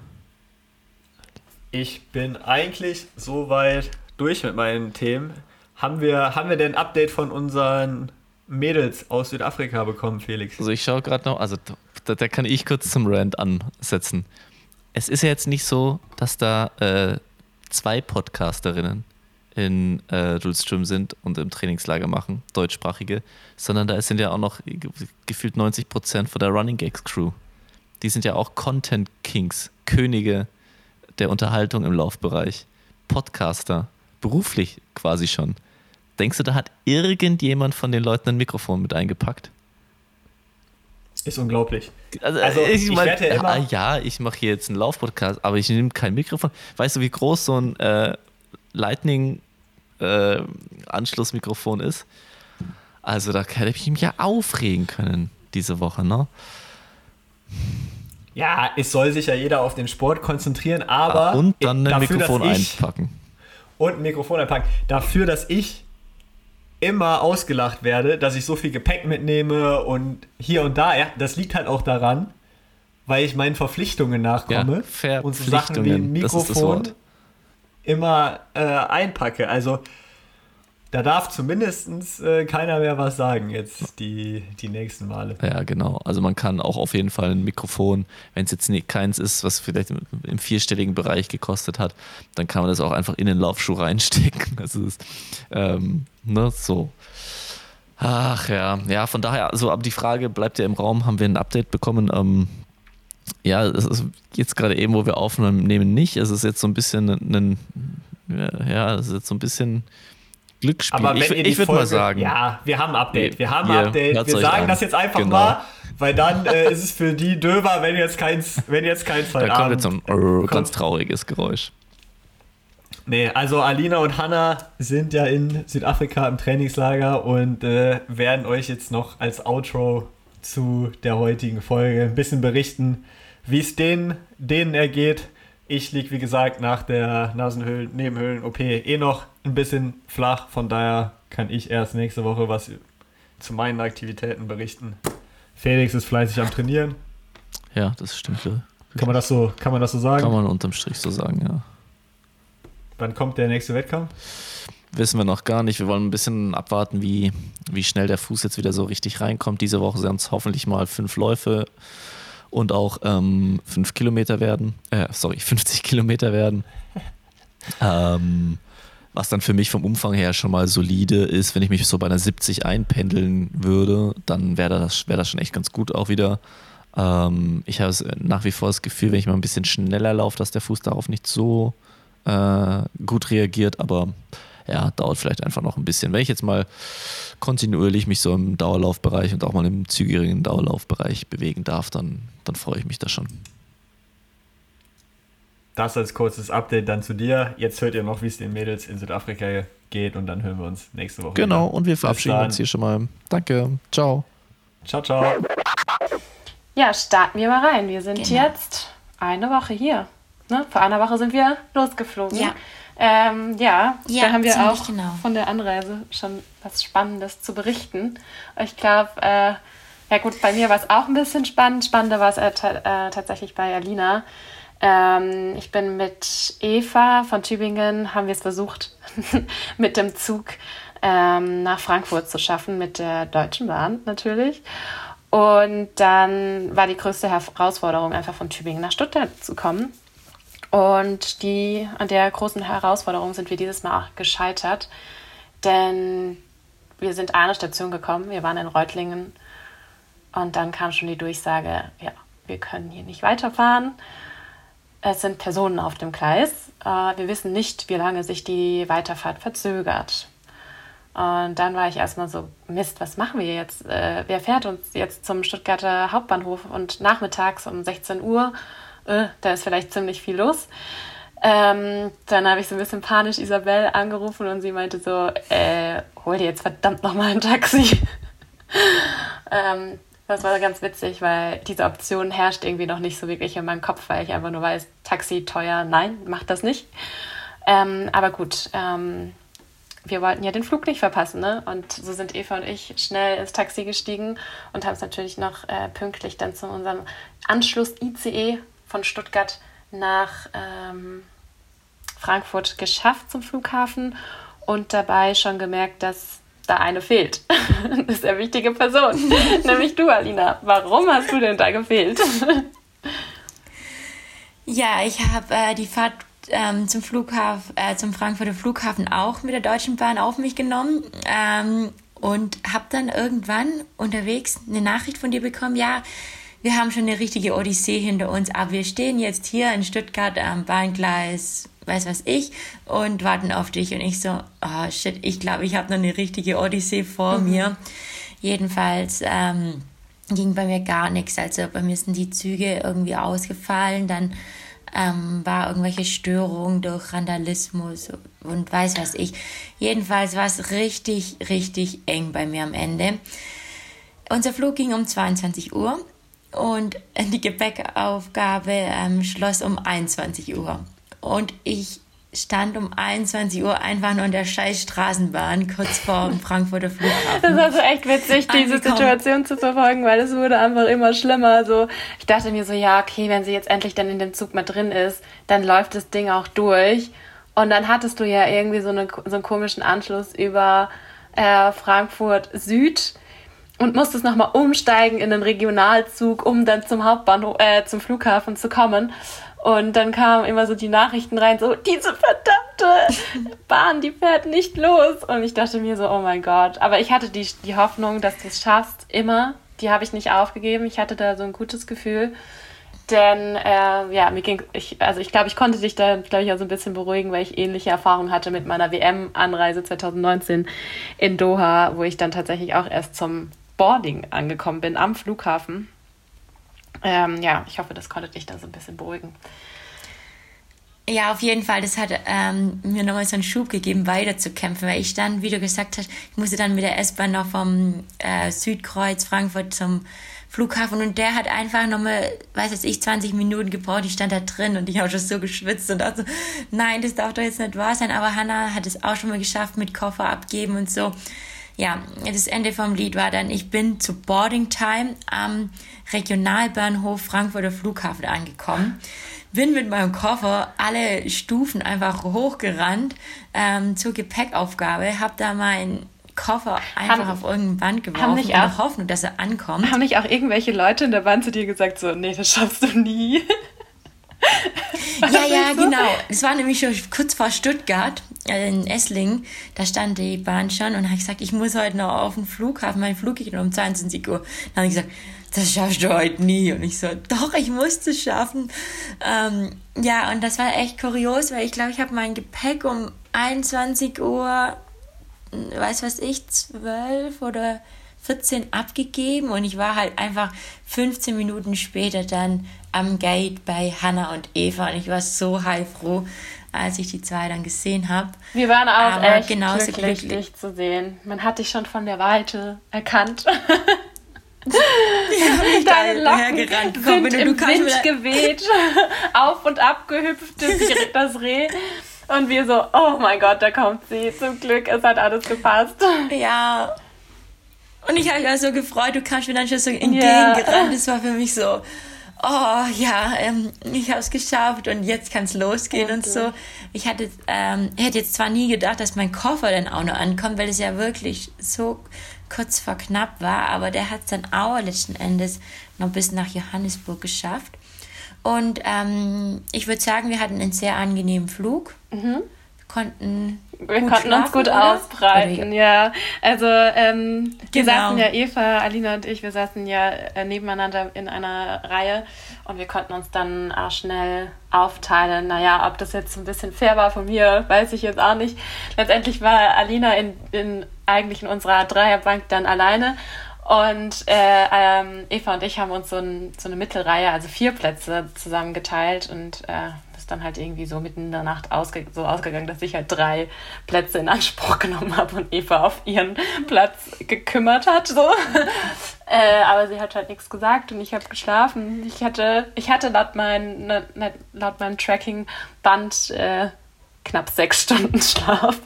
B: Ich bin eigentlich soweit durch mit meinen Themen. Haben wir, haben wir denn ein Update von unseren Mädels aus Südafrika bekommen, Felix?
A: Also ich schaue gerade noch, also da, da, kann ich kurz zum Rand ansetzen. Es ist ja jetzt nicht so, dass da äh, zwei Podcasterinnen in äh, Rulström sind und im Trainingslager machen, deutschsprachige, sondern da sind ja auch noch gefühlt 90 Prozent von der Running Gags Crew. Die sind ja auch Content Kings, Könige der Unterhaltung im Laufbereich, Podcaster, beruflich quasi schon. Denkst du, da hat irgendjemand von den Leuten ein Mikrofon mit eingepackt?
B: Ist unglaublich.
A: Also, also ich, ich mein, ja, immer ja, ich mache hier jetzt einen Laufpodcast, aber ich nehme kein Mikrofon. Weißt du, wie groß so ein äh, Lightning-Anschlussmikrofon äh, ist? Also da hätte ich mich ja aufregen können diese Woche, ne?
B: Ja, es soll sich ja jeder auf den Sport konzentrieren, aber.
A: Ah, und dann ein Mikrofon einpacken.
B: Und ein Mikrofon einpacken. Dafür, dass ich immer ausgelacht werde, dass ich so viel Gepäck mitnehme und hier und da, ja, das liegt halt auch daran, weil ich meinen Verpflichtungen nachkomme
A: ja, und so Sachen wie ein Mikrofon
B: immer äh, einpacke. Also da darf zumindest äh, keiner mehr was sagen jetzt die, die nächsten Male.
A: Ja, genau. Also man kann auch auf jeden Fall ein Mikrofon, wenn es jetzt nicht keins ist, was vielleicht im, im, vierstelligen Bereich gekostet hat, dann kann man das auch einfach in den Laufschuh reinstecken. Also ist, ähm, ne, so. Ach ja, ja, von daher, also aber die Frage bleibt ja im Raum, haben wir ein Update bekommen? Ähm, ja, es ist jetzt gerade eben, wo wir aufnehmen, nicht. Es ist jetzt so ein bisschen ein, ja, es ist jetzt so ein bisschen Glücksspiel.
B: Aber ich, ich würde mal sagen. Ja, wir haben ein Update. Wir haben ein Update. Wir sagen an. das jetzt einfach genau. mal, weil dann äh, ist es für die Döver, wenn jetzt keins, wenn jetzt keins
A: Da kommt jetzt so ein ganz trauriges Geräusch.
B: Nee, also Alina und Hanna sind ja in Südafrika im Trainingslager und äh, werden euch jetzt noch als Outro zu der heutigen Folge ein bisschen berichten, wie es denen, denen ergeht. Ich liege, wie gesagt, nach der Nasenhöhlen-Nebenhöhlen-OP eh noch ein bisschen flach. Von daher kann ich erst nächste Woche was zu meinen Aktivitäten berichten. Felix ist fleißig am Trainieren.
A: Ja, das stimmt. Ja.
B: Kann man das so, kann man das so sagen?
A: Kann man unterm Strich so sagen, ja.
B: Wann kommt der nächste Wettkampf?
A: Wissen wir noch gar nicht. Wir wollen ein bisschen abwarten, wie, wie schnell der Fuß jetzt wieder so richtig reinkommt. Diese Woche sind es hoffentlich mal fünf Läufe und auch ähm, fünf Kilometer werden. Äh, sorry, 50 Kilometer werden. ähm, was dann für mich vom Umfang her schon mal solide ist, wenn ich mich so bei einer 70 einpendeln würde, dann wäre das, wär das schon echt ganz gut auch wieder. Ähm, ich habe nach wie vor das Gefühl, wenn ich mal ein bisschen schneller laufe, dass der Fuß darauf nicht so äh, gut reagiert, aber ja, dauert vielleicht einfach noch ein bisschen. Wenn ich jetzt mal kontinuierlich mich so im Dauerlaufbereich und auch mal im zügigen Dauerlaufbereich bewegen darf, dann, dann freue ich mich da schon.
B: Das als kurzes Update dann zu dir. Jetzt hört ihr noch, wie es den Mädels in Südafrika geht und dann hören wir uns nächste Woche.
A: Genau, wieder. und wir verabschieden uns hier schon mal. Danke. Ciao.
B: Ciao, ciao.
C: Ja, starten wir mal rein. Wir sind genau. jetzt eine Woche hier. Ne? Vor einer Woche sind wir losgeflogen. Ja. Ähm, ja, ja, da haben wir auch genau. von der Anreise schon was Spannendes zu berichten. Ich glaube, äh, ja gut, bei mir war es auch ein bisschen spannend. Spannender war es äh, äh, tatsächlich bei Alina. Ähm, ich bin mit Eva von Tübingen, haben wir es versucht, mit dem Zug ähm, nach Frankfurt zu schaffen, mit der Deutschen Bahn natürlich. Und dann war die größte Herausforderung, einfach von Tübingen nach Stuttgart zu kommen. Und die, an der großen Herausforderung sind wir dieses Mal auch gescheitert, denn wir sind eine Station gekommen, wir waren in Reutlingen und dann kam schon die Durchsage, ja, wir können hier nicht weiterfahren es sind Personen auf dem Gleis. Äh, wir wissen nicht, wie lange sich die Weiterfahrt verzögert. Und dann war ich erstmal so, Mist, was machen wir jetzt? Äh, wer fährt uns jetzt zum Stuttgarter Hauptbahnhof und nachmittags um 16 Uhr? Äh, da ist vielleicht ziemlich viel los. Ähm, dann habe ich so ein bisschen panisch Isabel angerufen und sie meinte so, äh, hol dir jetzt verdammt nochmal ein Taxi. ähm, Das war ganz witzig, weil diese Option herrscht irgendwie noch nicht so wirklich in meinem Kopf, weil ich einfach nur weiß, Taxi teuer, nein, macht das nicht. Ähm, aber gut, ähm, wir wollten ja den Flug nicht verpassen, ne? Und so sind Eva und ich schnell ins Taxi gestiegen und haben es natürlich noch äh, pünktlich dann zu unserem Anschluss-ICE von Stuttgart nach ähm, Frankfurt geschafft zum Flughafen und dabei schon gemerkt, dass da eine fehlt. das ist eine wichtige Person, nämlich du, Alina. Warum hast du denn da gefehlt?
D: ja, ich habe äh, die Fahrt ähm, zum Flughafen, äh, zum Frankfurter Flughafen auch mit der Deutschen Bahn auf mich genommen ähm, und habe dann irgendwann unterwegs eine Nachricht von dir bekommen, ja, wir haben schon eine richtige Odyssee hinter uns, aber wir stehen jetzt hier in Stuttgart am Bahngleis, weiß was ich, und warten auf dich. Und ich so, oh shit, ich glaube, ich habe noch eine richtige Odyssee vor mhm. mir. Jedenfalls ähm, ging bei mir gar nichts. Also bei mir sind die Züge irgendwie ausgefallen, dann ähm, war irgendwelche Störungen durch Randalismus und weiß was ich. Jedenfalls war es richtig, richtig eng bei mir am Ende. Unser Flug ging um 22 Uhr und die Gepäckaufgabe ähm, schloss um 21 Uhr. Und ich stand um 21 Uhr einfach nur in der scheiß Straßenbahn kurz vor dem Frankfurter Flughafen.
C: Das war so echt witzig, diese Situation zu verfolgen, weil es wurde einfach immer schlimmer. So, ich dachte mir so, ja, okay, wenn sie jetzt endlich dann in dem Zug mal drin ist, dann läuft das Ding auch durch. Und dann hattest du ja irgendwie so, eine, so einen komischen Anschluss über äh, Frankfurt Süd und musstest nochmal umsteigen in den Regionalzug, um dann zum Hauptbahnhof, äh, zum Flughafen zu kommen. Und dann kamen immer so die Nachrichten rein, so, diese verdammte Bahn, die fährt nicht los. Und ich dachte mir so, oh mein Gott. Aber ich hatte die, die Hoffnung, dass du es schaffst, immer. Die habe ich nicht aufgegeben. Ich hatte da so ein gutes Gefühl. Denn, äh, ja, mir ging, ich, also ich glaube, ich konnte dich da, glaube ich, auch so ein bisschen beruhigen, weil ich ähnliche Erfahrungen hatte mit meiner WM-Anreise 2019 in Doha, wo ich dann tatsächlich auch erst zum Boarding angekommen bin am Flughafen. Ähm, ja, ich hoffe, das konnte dich da so ein bisschen beruhigen.
D: Ja, auf jeden Fall. Das hat ähm, mir nochmal so einen Schub gegeben, weiter zu kämpfen, weil ich dann, wie du gesagt hast, ich musste dann mit der S-Bahn noch vom äh, Südkreuz Frankfurt zum Flughafen und der hat einfach nochmal, weiß jetzt ich, 20 Minuten gebraucht. Ich stand da drin und ich habe schon so geschwitzt und dachte so, nein, das darf doch jetzt nicht wahr sein. Aber Hannah hat es auch schon mal geschafft mit Koffer abgeben und so ja, das Ende vom Lied war dann, ich bin zu Boarding Time am Regionalbahnhof Frankfurter Flughafen angekommen. Bin mit meinem Koffer alle Stufen einfach hochgerannt ähm, zur Gepäckaufgabe, habe da meinen Koffer einfach haben, auf irgendein Band geworfen in der Hoffnung, dass er ankommt.
C: Haben nicht auch irgendwelche Leute in der Band zu dir gesagt, so, nee, das schaffst du nie?
D: ja, ja, genau. Es war nämlich schon kurz vor Stuttgart, äh, in Esslingen. Da stand die Bahn schon und habe gesagt, ich muss heute noch auf den Flughafen. Mein Flug geht um 22 Uhr. Dann habe ich gesagt, das schaffst du heute nie. Und ich so, doch, ich muss es schaffen. Ähm, ja, und das war echt kurios, weil ich glaube, ich habe mein Gepäck um 21 Uhr, weiß was ich, 12 oder 14 abgegeben und ich war halt einfach 15 Minuten später dann am Gate bei Hannah und Eva und ich war so heilfroh, als ich die zwei dann gesehen habe.
C: Wir waren auch Aber echt genauso glücklich, glücklich, dich zu sehen. Man hat dich schon von der Weite erkannt. ja, Deine Locken gerannt. Komm, sind im Wind geweht, auf und ab gehüpft, das Reh. Und wir so, oh mein Gott, da kommt sie. Zum Glück, es hat alles gepasst.
D: Ja, und ich habe mich auch so gefreut, du kamst mir dann schon so entgegengerannt. Yeah. Das war für mich so, oh ja, ähm, ich habe es geschafft und jetzt kann es losgehen okay. und so. Ich hatte, ähm, hätte jetzt zwar nie gedacht, dass mein Koffer dann auch noch ankommt, weil es ja wirklich so kurz vor knapp war, aber der hat es dann auch letzten Endes noch bis nach Johannesburg geschafft. Und ähm, ich würde sagen, wir hatten einen sehr angenehmen Flug. Mhm. Wir konnten
C: wir konnten uns gut oder? ausbreiten, ja. Also ähm, wir genau. saßen ja, Eva, Alina und ich, wir saßen ja äh, nebeneinander in einer Reihe und wir konnten uns dann auch schnell aufteilen. Naja, ob das jetzt ein bisschen fair war von mir, weiß ich jetzt auch nicht. Letztendlich war Alina in, in eigentlich in unserer Dreierbank dann alleine und äh, ähm, Eva und ich haben uns so, ein, so, eine Mittelreihe, also vier Plätze zusammengeteilt und äh, ist dann halt irgendwie so mitten in der Nacht ausge so ausgegangen, dass ich halt drei Plätze in Anspruch genommen habe und Eva auf ihren Platz gekümmert hat. So. äh, aber sie hat halt nichts gesagt und ich habe geschlafen. Ich hatte, ich hatte laut, mein, ne, ne, laut meinem Tracking-Band äh, knapp sechs Stunden Schlaf.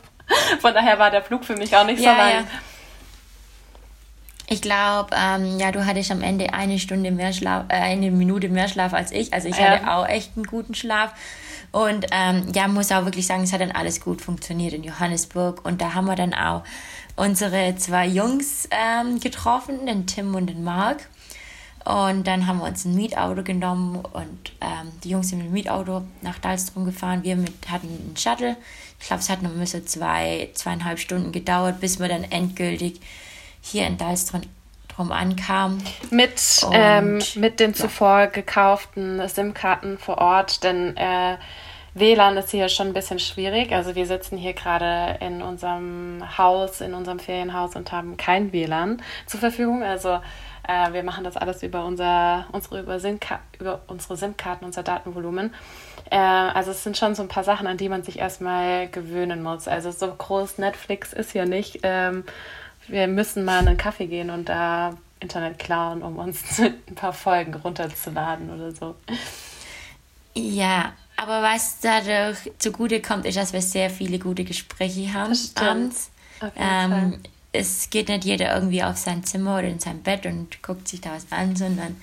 C: Von daher war der Flug für mich auch nicht ja, so lang. Ja.
D: Ich glaube, ähm, ja, du hattest am Ende eine Stunde mehr Schlaf, äh, eine Minute mehr Schlaf als ich. Also ich ja. hatte auch echt einen guten Schlaf. Und ähm, ja, muss auch wirklich sagen, es hat dann alles gut funktioniert in Johannesburg. Und da haben wir dann auch unsere zwei Jungs ähm, getroffen, den Tim und den Mark. Und dann haben wir uns ein Mietauto genommen und ähm, die Jungs sind mit dem Mietauto nach Dalstrom gefahren. Wir mit, hatten einen Shuttle. Ich glaube, es hat noch so zwei, zweieinhalb Stunden gedauert, bis wir dann endgültig hier in Dalstrom ankam.
C: Mit, ähm, mit den ja. zuvor gekauften SIM-Karten vor Ort, denn äh, WLAN ist hier schon ein bisschen schwierig. Also wir sitzen hier gerade in unserem Haus, in unserem Ferienhaus und haben kein WLAN zur Verfügung. Also äh, wir machen das alles über, unser, unsere, über, über unsere SIM-Karten, unser Datenvolumen. Äh, also es sind schon so ein paar Sachen, an die man sich erstmal gewöhnen muss. Also so groß Netflix ist ja nicht. Ähm, wir müssen mal in einen Kaffee gehen und da Internet klauen, um uns ein paar Folgen runterzuladen oder so.
D: Ja, aber was dadurch zugute kommt, ist, dass wir sehr viele gute Gespräche haben abends. Ähm, es geht nicht jeder irgendwie auf sein Zimmer oder in sein Bett und guckt sich da was an, sondern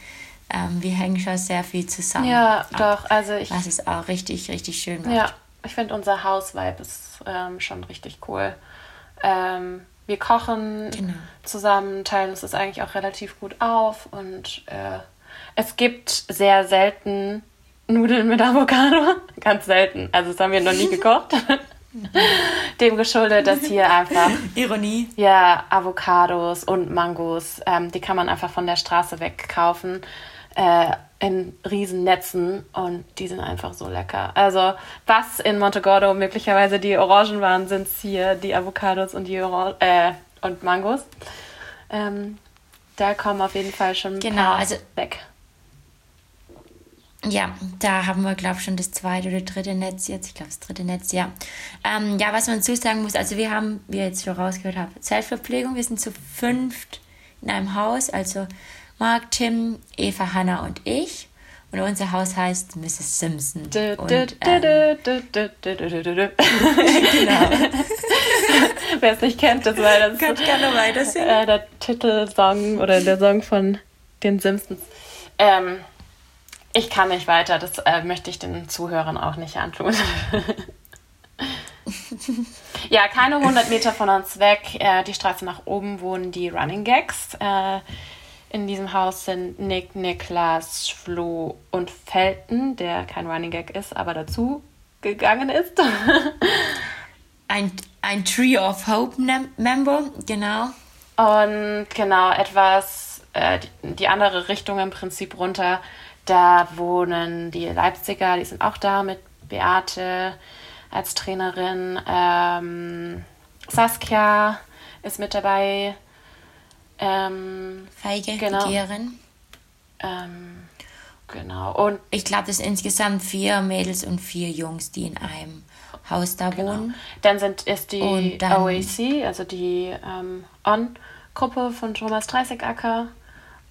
D: ähm, wir hängen schon sehr viel zusammen.
C: Ja, ab, doch. Also ich,
D: was es auch richtig, richtig schön macht.
C: Ja, ich finde unser Hausvibe ist ähm, schon richtig cool. Ähm, wir kochen genau. zusammen, teilen uns das eigentlich auch relativ gut auf und äh, es gibt sehr selten Nudeln mit Avocado. Ganz selten. Also das haben wir noch nie gekocht. Dem geschuldet, dass hier einfach.
D: Ironie.
C: Ja, Avocados und Mangos, ähm, die kann man einfach von der Straße weg kaufen. Äh, in Riesennetzen und die sind einfach so lecker. Also was in Montegordo möglicherweise die Orangen waren, sind es hier die Avocados und die äh, und Mangos. Ähm, da kommen auf jeden Fall schon genau, also, weg.
D: Ja, da haben wir, glaube ich, schon das zweite oder dritte Netz jetzt. Ich glaube, das dritte Netz, ja. Ähm, ja, was man zusagen muss, also wir haben, wie ihr jetzt schon rausgehört habt, Zeltverpflegung. Wir sind zu fünft in einem Haus, also Mark, Tim, Eva, Hannah und ich. Und unser Haus heißt Mrs. Simpson. Und, ähm,
C: genau. Wer es nicht kennt, das war das,
D: Kann gerne weiter
C: äh, der Titelsong oder der Song von den Simpsons. Ähm, ich kann nicht weiter, das äh, möchte ich den Zuhörern auch nicht antun. ja, keine 100 Meter von uns weg, äh, die Straße nach oben wohnen die Running Gags. Äh, in diesem Haus sind Nick, Niklas, Flo und Felton, der kein Running Gag ist, aber dazu gegangen ist.
D: ein, ein Tree of Hope Member, genau.
C: Und genau, etwas äh, die, die, andere Richtung im Prinzip runter. Da wohnen die Leipziger, die sind auch da mit Beate als Trainerin. Ähm, Saskia ist mit dabei. Ähm,
D: Feige, genau. Begehren.
C: Ähm, genau. Und
D: ich glaube, es sind insgesamt vier Mädels und vier Jungs, die in einem Haus da genau. wohnen.
C: Dann sind, ist die OAC, also die ähm, On-Gruppe von Thomas Dreißigacker,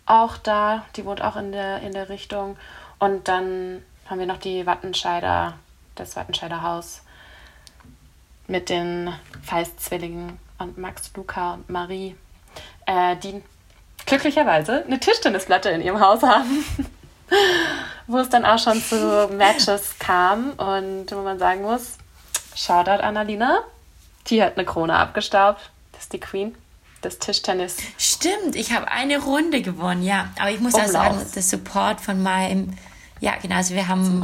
C: auch da. Die wohnt auch in der, in der Richtung. Und dann haben wir noch die Wattenscheider, das Wattenscheider Haus mit den Feist-Zwillingen und Max, Luca und Marie äh, die glücklicherweise eine Tischtennisplatte in ihrem Haus haben. wo es dann auch schon zu Matches kam und wo man sagen muss, Shoutout Annalina, die hat eine Krone abgestaubt. Das ist die Queen des Tischtennis.
D: Stimmt, ich habe eine Runde gewonnen, ja. Aber ich muss auch sagen, das Support von meinem, ja genau, also wir haben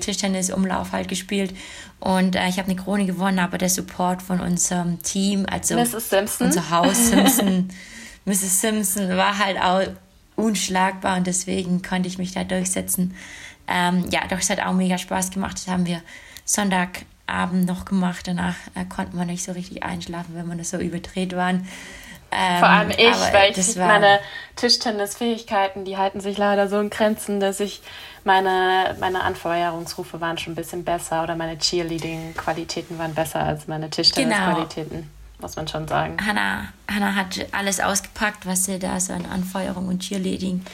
D: Tischtennis-Umlauf halt gespielt und äh, ich habe eine Krone gewonnen, aber der Support von unserem Team, also
C: Mrs. Simpson.
D: unser Haus Simpson, Mrs. Simpson war halt auch unschlagbar und deswegen konnte ich mich da durchsetzen. Ähm, ja, doch, es hat auch mega Spaß gemacht. Das haben wir Sonntagabend noch gemacht. Danach äh, konnten wir nicht so richtig einschlafen, wenn wir das so überdreht waren.
C: Ähm, Vor allem ich, weil ich meine Tischtennisfähigkeiten, die halten sich leider so in Grenzen, dass ich meine, meine Anfeuerungsrufe waren schon ein bisschen besser oder meine Cheerleading-Qualitäten waren besser als meine Tischtennis-Qualitäten. Genau. Muss man schon sagen.
D: Hannah, Hannah hat alles ausgepackt, was sie da so an Anfeuerung und Cheerleading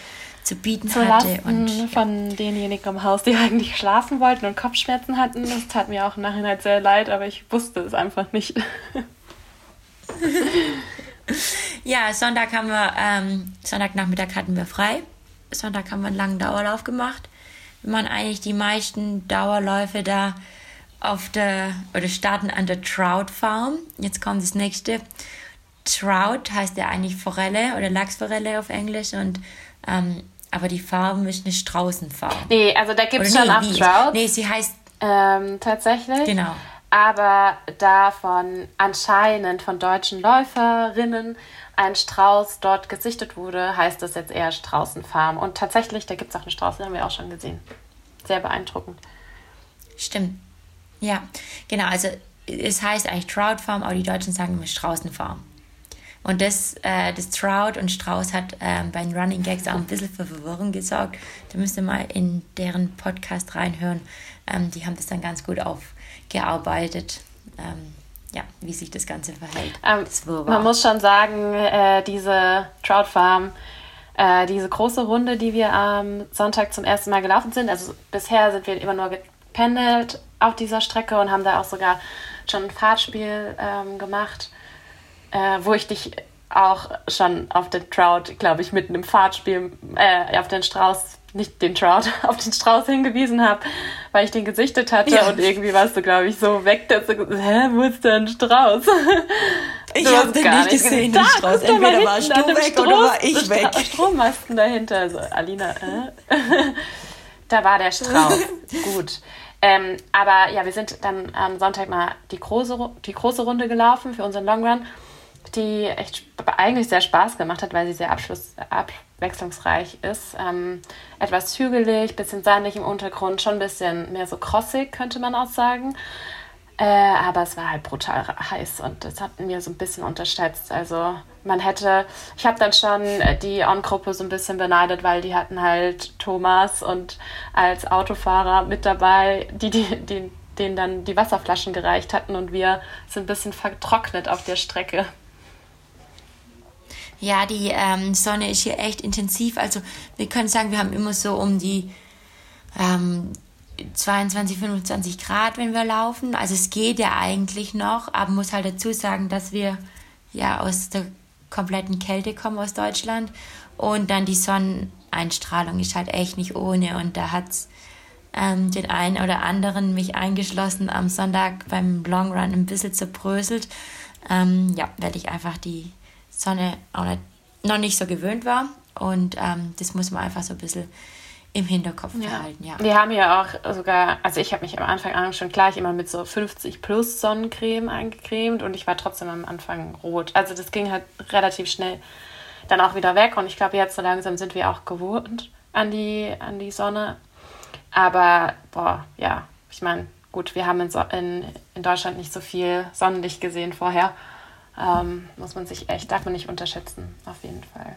D: zu bieten zu hatte.
C: Und von denjenigen im Haus, die eigentlich schlafen wollten und Kopfschmerzen hatten. Das tat mir auch im Nachhinein sehr leid, aber ich wusste es einfach nicht.
D: ja, Sonntag haben wir, ähm, Sonntagnachmittag hatten wir frei. Sonntag haben wir einen langen Dauerlauf gemacht. Wir machen eigentlich die meisten Dauerläufe da auf der, oder starten an der Trout Farm. Jetzt kommt das nächste. Trout heißt ja eigentlich Forelle oder Lachsforelle auf Englisch und ähm, aber die Farm ist eine Straußenfarm.
C: Nee, also da gibt es schon nee, auch Trout.
D: Nee, sie heißt.
C: Ähm, tatsächlich.
D: Genau.
C: Aber davon anscheinend von deutschen Läuferinnen ein Strauß dort gesichtet wurde, heißt das jetzt eher Straußenfarm. Und tatsächlich, da gibt es auch eine Strauß, den haben wir auch schon gesehen. Sehr beeindruckend.
D: Stimmt. Ja, genau. Also es heißt eigentlich Trout Farm, aber die Deutschen sagen immer Straußenfarm. Und das, äh, das Trout und Strauß hat äh, bei den Running Gags auch ein bisschen für Verwirrung gesorgt. Da müsst ihr mal in deren Podcast reinhören. Ähm, die haben das dann ganz gut aufgearbeitet. Ähm, ja, wie sich das Ganze verhält.
C: Ähm, das man muss schon sagen, äh, diese Trout Farm, äh, diese große Runde, die wir am Sonntag zum ersten Mal gelaufen sind, also bisher sind wir immer nur gependelt auf dieser Strecke und haben da auch sogar schon ein Fahrtspiel ähm, gemacht äh, wo ich dich auch schon auf den Trout, glaube ich, mitten im Fahrtspiel, äh, auf den Strauß, nicht den Trout, auf den Strauß hingewiesen habe, weil ich den gesichtet hatte ja. und irgendwie warst du, glaube ich, so weg, dass du gesagt hä, wo ist denn Strauß?
D: Ich habe den nicht gesehen, den Strauß. Entweder warst du weg Strom, oder war ich weg.
C: Strommasten dahinter, also Alina, äh? da war der Strauß. Gut. Ähm, aber ja, wir sind dann am Sonntag mal die große, die große Runde gelaufen für unseren Long Run die echt eigentlich sehr Spaß gemacht hat, weil sie sehr abwechslungsreich ist. Ähm, etwas hügelig, bisschen sandig im Untergrund, schon ein bisschen mehr so crossig, könnte man auch sagen. Äh, aber es war halt brutal heiß und das hatten wir so ein bisschen unterschätzt. Also man hätte, ich habe dann schon die On-Gruppe so ein bisschen beneidet, weil die hatten halt Thomas und als Autofahrer mit dabei, die, die, die denen dann die Wasserflaschen gereicht hatten und wir sind ein bisschen vertrocknet auf der Strecke.
D: Ja, die ähm, Sonne ist hier echt intensiv. Also wir können sagen, wir haben immer so um die ähm, 22, 25 Grad, wenn wir laufen. Also es geht ja eigentlich noch, aber muss halt dazu sagen, dass wir ja aus der kompletten Kälte kommen aus Deutschland und dann die Sonneneinstrahlung ist halt echt nicht ohne und da hat's ähm, den einen oder anderen, mich eingeschlossen, am Sonntag beim Long Run ein bisschen zerbröselt. Ähm, ja, werde ich einfach die Sonne auch nicht, noch nicht so gewöhnt war. Und ähm, das muss man einfach so ein bisschen im Hinterkopf ja. behalten. Ja.
C: Wir haben ja auch sogar, also ich habe mich am Anfang an schon gleich immer mit so 50 plus Sonnencreme eingecremt und ich war trotzdem am Anfang rot. Also das ging halt relativ schnell dann auch wieder weg und ich glaube jetzt so langsam sind wir auch gewohnt an die, an die Sonne. Aber boah, ja, ich meine, gut, wir haben in, so in, in Deutschland nicht so viel Sonnenlicht gesehen vorher. Ähm, muss man sich echt, darf man nicht unterschätzen, auf jeden Fall.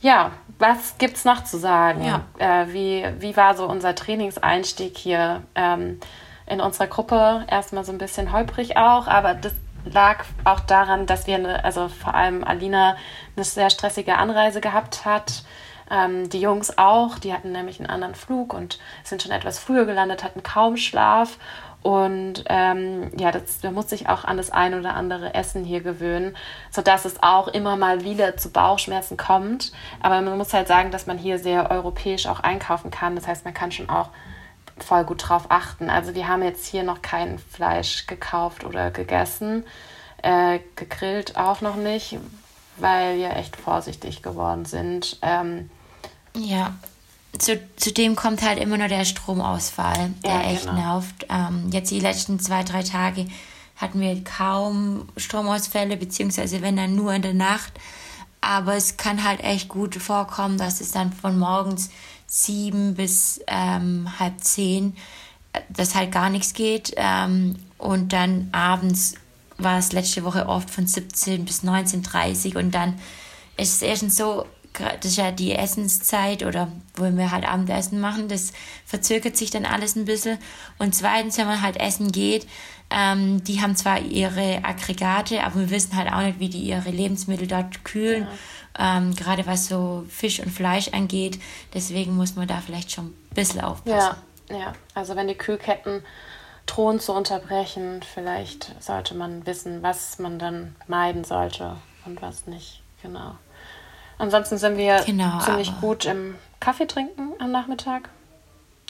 C: Ja, was gibt es noch zu sagen? Ja. Äh, wie, wie war so unser Trainingseinstieg hier ähm, in unserer Gruppe? Erstmal so ein bisschen holprig auch, aber das lag auch daran, dass wir, eine, also vor allem Alina, eine sehr stressige Anreise gehabt hat. Ähm, die Jungs auch, die hatten nämlich einen anderen Flug und sind schon etwas früher gelandet, hatten kaum Schlaf und ähm, ja, das, da muss sich auch an das ein oder andere Essen hier gewöhnen, sodass es auch immer mal wieder zu Bauchschmerzen kommt. Aber man muss halt sagen, dass man hier sehr europäisch auch einkaufen kann. Das heißt, man kann schon auch voll gut drauf achten. Also wir haben jetzt hier noch kein Fleisch gekauft oder gegessen. Äh, gegrillt auch noch nicht, weil wir echt vorsichtig geworden sind. Ähm,
D: ja, zu, zudem kommt halt immer nur der Stromausfall, der ja, echt genau. nervt. Ähm, jetzt die letzten zwei, drei Tage hatten wir kaum Stromausfälle, beziehungsweise wenn dann nur in der Nacht. Aber es kann halt echt gut vorkommen, dass es dann von morgens sieben bis ähm, halb zehn, äh, dass halt gar nichts geht. Ähm, und dann abends war es letzte Woche oft von 17 bis 19.30 und dann ist es erstens so, das ist ja die Essenszeit oder wo wir halt Abendessen machen, das verzögert sich dann alles ein bisschen. Und zweitens, wenn man halt essen geht, ähm, die haben zwar ihre Aggregate, aber wir wissen halt auch nicht, wie die ihre Lebensmittel dort kühlen, ja. ähm, gerade was so Fisch und Fleisch angeht. Deswegen muss man da vielleicht schon ein bisschen aufpassen.
C: Ja, ja. also wenn die Kühlketten drohen zu unterbrechen, vielleicht sollte man wissen, was man dann meiden sollte und was nicht. Genau. Ansonsten sind wir genau, ziemlich gut im Kaffee trinken am Nachmittag.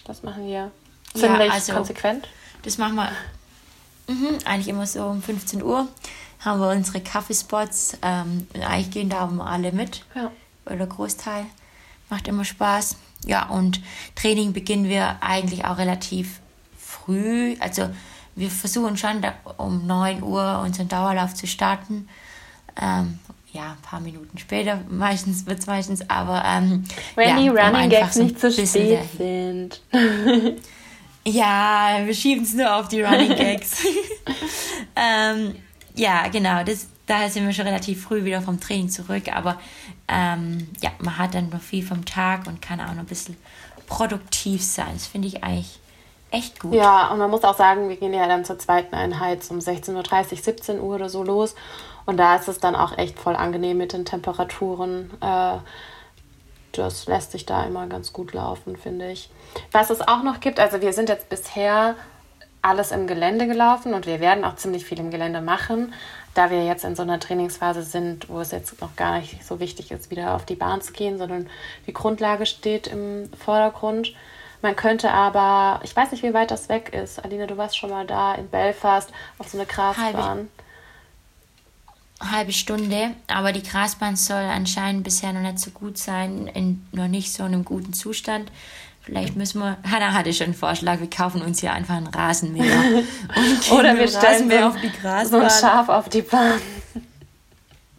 C: Das machen wir ziemlich ja, also, konsequent.
D: Das machen wir mhm, eigentlich immer so um 15 Uhr. Haben wir unsere Kaffeespots. Ähm, eigentlich gehen da alle mit. Ja. Oder Großteil. Macht immer Spaß. Ja, und Training beginnen wir eigentlich auch relativ früh. Also wir versuchen schon um 9 Uhr unseren Dauerlauf zu starten. Ähm, ja, ein paar Minuten später, meistens wird es meistens, aber ähm, wenn ja, die Running Gags nicht zu so spät sind. ja, wir schieben es nur auf die Running Gags. ähm, ja, genau, das, daher sind wir schon relativ früh wieder vom Training zurück, aber ähm, ja, man hat dann noch viel vom Tag und kann auch noch ein bisschen produktiv sein. Das finde ich eigentlich echt gut.
C: Ja, und man muss auch sagen, wir gehen ja dann zur zweiten Einheit um 16.30 Uhr, 17 Uhr oder so los. Und da ist es dann auch echt voll angenehm mit den Temperaturen. Äh, das lässt sich da immer ganz gut laufen, finde ich. Was es auch noch gibt, also wir sind jetzt bisher alles im Gelände gelaufen und wir werden auch ziemlich viel im Gelände machen, da wir jetzt in so einer Trainingsphase sind, wo es jetzt noch gar nicht so wichtig ist, wieder auf die Bahn zu gehen, sondern die Grundlage steht im Vordergrund. Man könnte aber, ich weiß nicht, wie weit das weg ist. Alina, du warst schon mal da in Belfast auf so eine Grasbahn. Halbe,
D: Stunde, aber die Grasbahn soll anscheinend bisher noch nicht so gut sein, in noch nicht so einem guten Zustand. Vielleicht müssen wir, Hanna hatte schon einen Vorschlag, wir kaufen uns hier einfach einen Rasenmäher. Oder wir stellen
C: so, auf die Grasbahn. so ein Schaf auf die Bahn.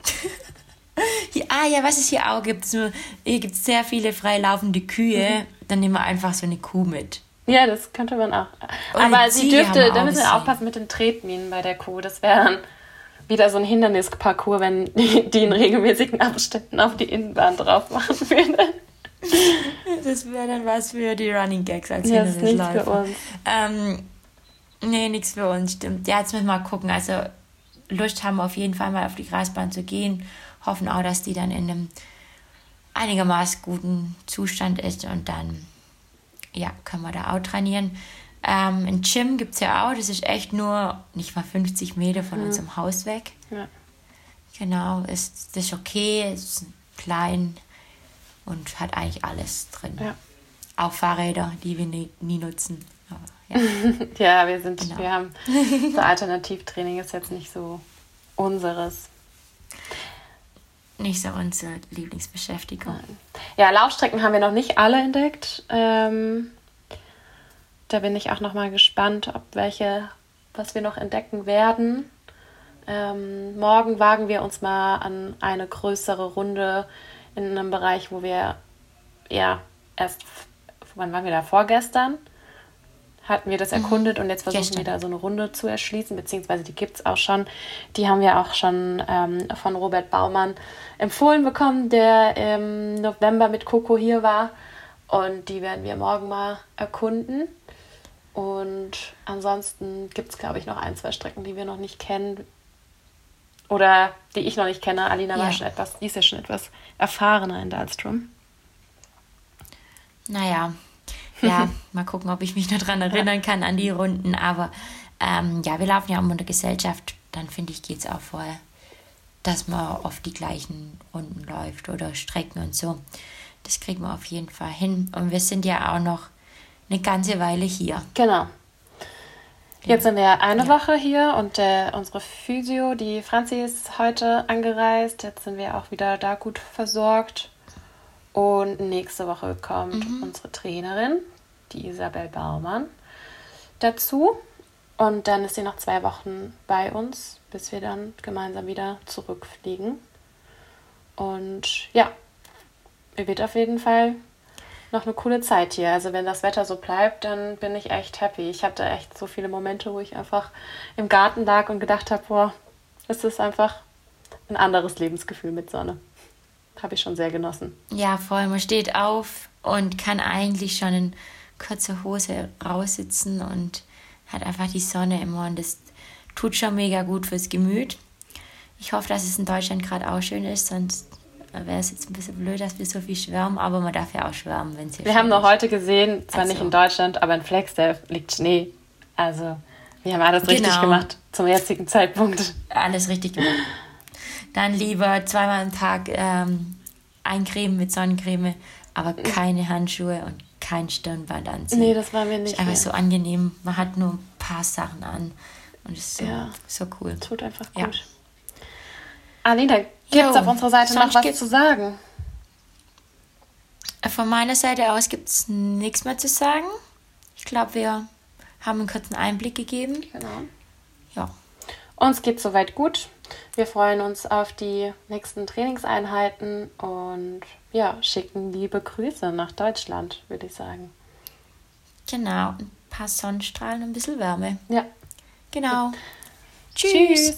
D: hier, ah ja, was es hier auch gibt, so, hier gibt es sehr viele freilaufende Kühe, mhm. dann nehmen wir einfach so eine Kuh mit.
C: Ja, das könnte man auch. Aber sie dürfte, da müssen wir aufpassen mit den Tretminen bei der Kuh, das wäre dann wieder so ein Hindernisparcours, wenn die, die in regelmäßigen Abständen auf die Innenbahn drauf machen würde.
D: Das wäre dann was für die Running Gags als ja, Hindernisläufer. Nichts für uns. Ähm, nee, nichts für uns, stimmt. Ja, jetzt müssen wir mal gucken. Also Lust haben wir auf jeden Fall mal auf die Grasbahn zu gehen. Hoffen auch, dass die dann in einem einigermaßen guten Zustand ist und dann ja, können wir da auch trainieren. Ähm, ein Gym gibt es ja auch, das ist echt nur nicht mal 50 Meter von mhm. unserem Haus weg. Ja. Genau, ist das ist okay, ist klein und hat eigentlich alles drin. Ja. Auch Fahrräder, die wir nie, nie nutzen.
C: Ja. ja, wir sind, genau. wir haben so Alternativtraining ist jetzt nicht so unseres.
D: Nicht so unsere Lieblingsbeschäftigung. Nein.
C: Ja, Laufstrecken haben wir noch nicht alle entdeckt. Ähm, da bin ich auch noch mal gespannt, ob welche, was wir noch entdecken werden. Ähm, morgen wagen wir uns mal an eine größere Runde in einem Bereich, wo wir ja erst, wann waren wir da? Vorgestern hatten wir das mhm. erkundet und jetzt versuchen Gestern. wir da so eine Runde zu erschließen, beziehungsweise die gibt es auch schon. Die haben wir auch schon ähm, von Robert Baumann empfohlen bekommen, der im November mit Coco hier war. Und die werden wir morgen mal erkunden. Und ansonsten gibt es, glaube ich, noch ein, zwei Strecken, die wir noch nicht kennen. Oder die ich noch nicht kenne. Alina ja. war schon etwas, die ist ja schon etwas erfahrener in Dahlstrom.
D: Naja, ja, mal gucken, ob ich mich noch daran erinnern kann an die Runden. Aber ähm, ja, wir laufen ja um der Gesellschaft. Dann finde ich, geht es auch voll, dass man oft die gleichen Runden läuft oder Strecken und so. Das kriegen wir auf jeden Fall hin. Und wir sind ja auch noch eine ganze Weile hier.
C: Genau. Jetzt sind wir eine ja. Woche hier und äh, unsere Physio, die Franzi, ist heute angereist. Jetzt sind wir auch wieder da gut versorgt. Und nächste Woche kommt mhm. unsere Trainerin, die Isabel Baumann, dazu. Und dann ist sie noch zwei Wochen bei uns, bis wir dann gemeinsam wieder zurückfliegen. Und ja, wird auf jeden Fall noch eine coole Zeit hier. Also wenn das Wetter so bleibt, dann bin ich echt happy. Ich hatte echt so viele Momente, wo ich einfach im Garten lag und gedacht habe, boah, es ist einfach ein anderes Lebensgefühl mit Sonne. Habe ich schon sehr genossen.
D: Ja, voll. Man steht auf und kann eigentlich schon in kurzer Hose raussitzen und hat einfach die Sonne immer und das tut schon mega gut fürs Gemüt. Ich hoffe, dass es in Deutschland gerade auch schön ist, sonst wäre es jetzt ein bisschen blöd, dass wir so viel schwärmen, aber man darf ja auch schwärmen, wenn es
C: hier Wir haben noch heute gesehen, zwar also. nicht in Deutschland, aber in Flagstaff liegt Schnee. Also, wir haben alles genau. richtig gemacht zum jetzigen Zeitpunkt.
D: Alles richtig gemacht. Dann lieber zweimal am Tag ähm, eincremen mit Sonnencreme, aber keine Handschuhe und kein Stirnband anziehen.
C: Nee, das war mir nicht.
D: Ist einfach mehr. so angenehm. Man hat nur ein paar Sachen an und ist so, ja. so cool.
C: Tut einfach gut. Ja. Alina, gibt es auf unserer Seite noch was zu sagen?
D: Von meiner Seite aus gibt es nichts mehr zu sagen. Ich glaube, wir haben einen kurzen Einblick gegeben. Genau.
C: Ja. Uns geht soweit gut. Wir freuen uns auf die nächsten Trainingseinheiten und ja, schicken liebe Grüße nach Deutschland, würde ich sagen.
D: Genau, ein paar Sonnenstrahlen, ein bisschen Wärme.
C: Ja.
D: Genau. Tschüss. Tschüss.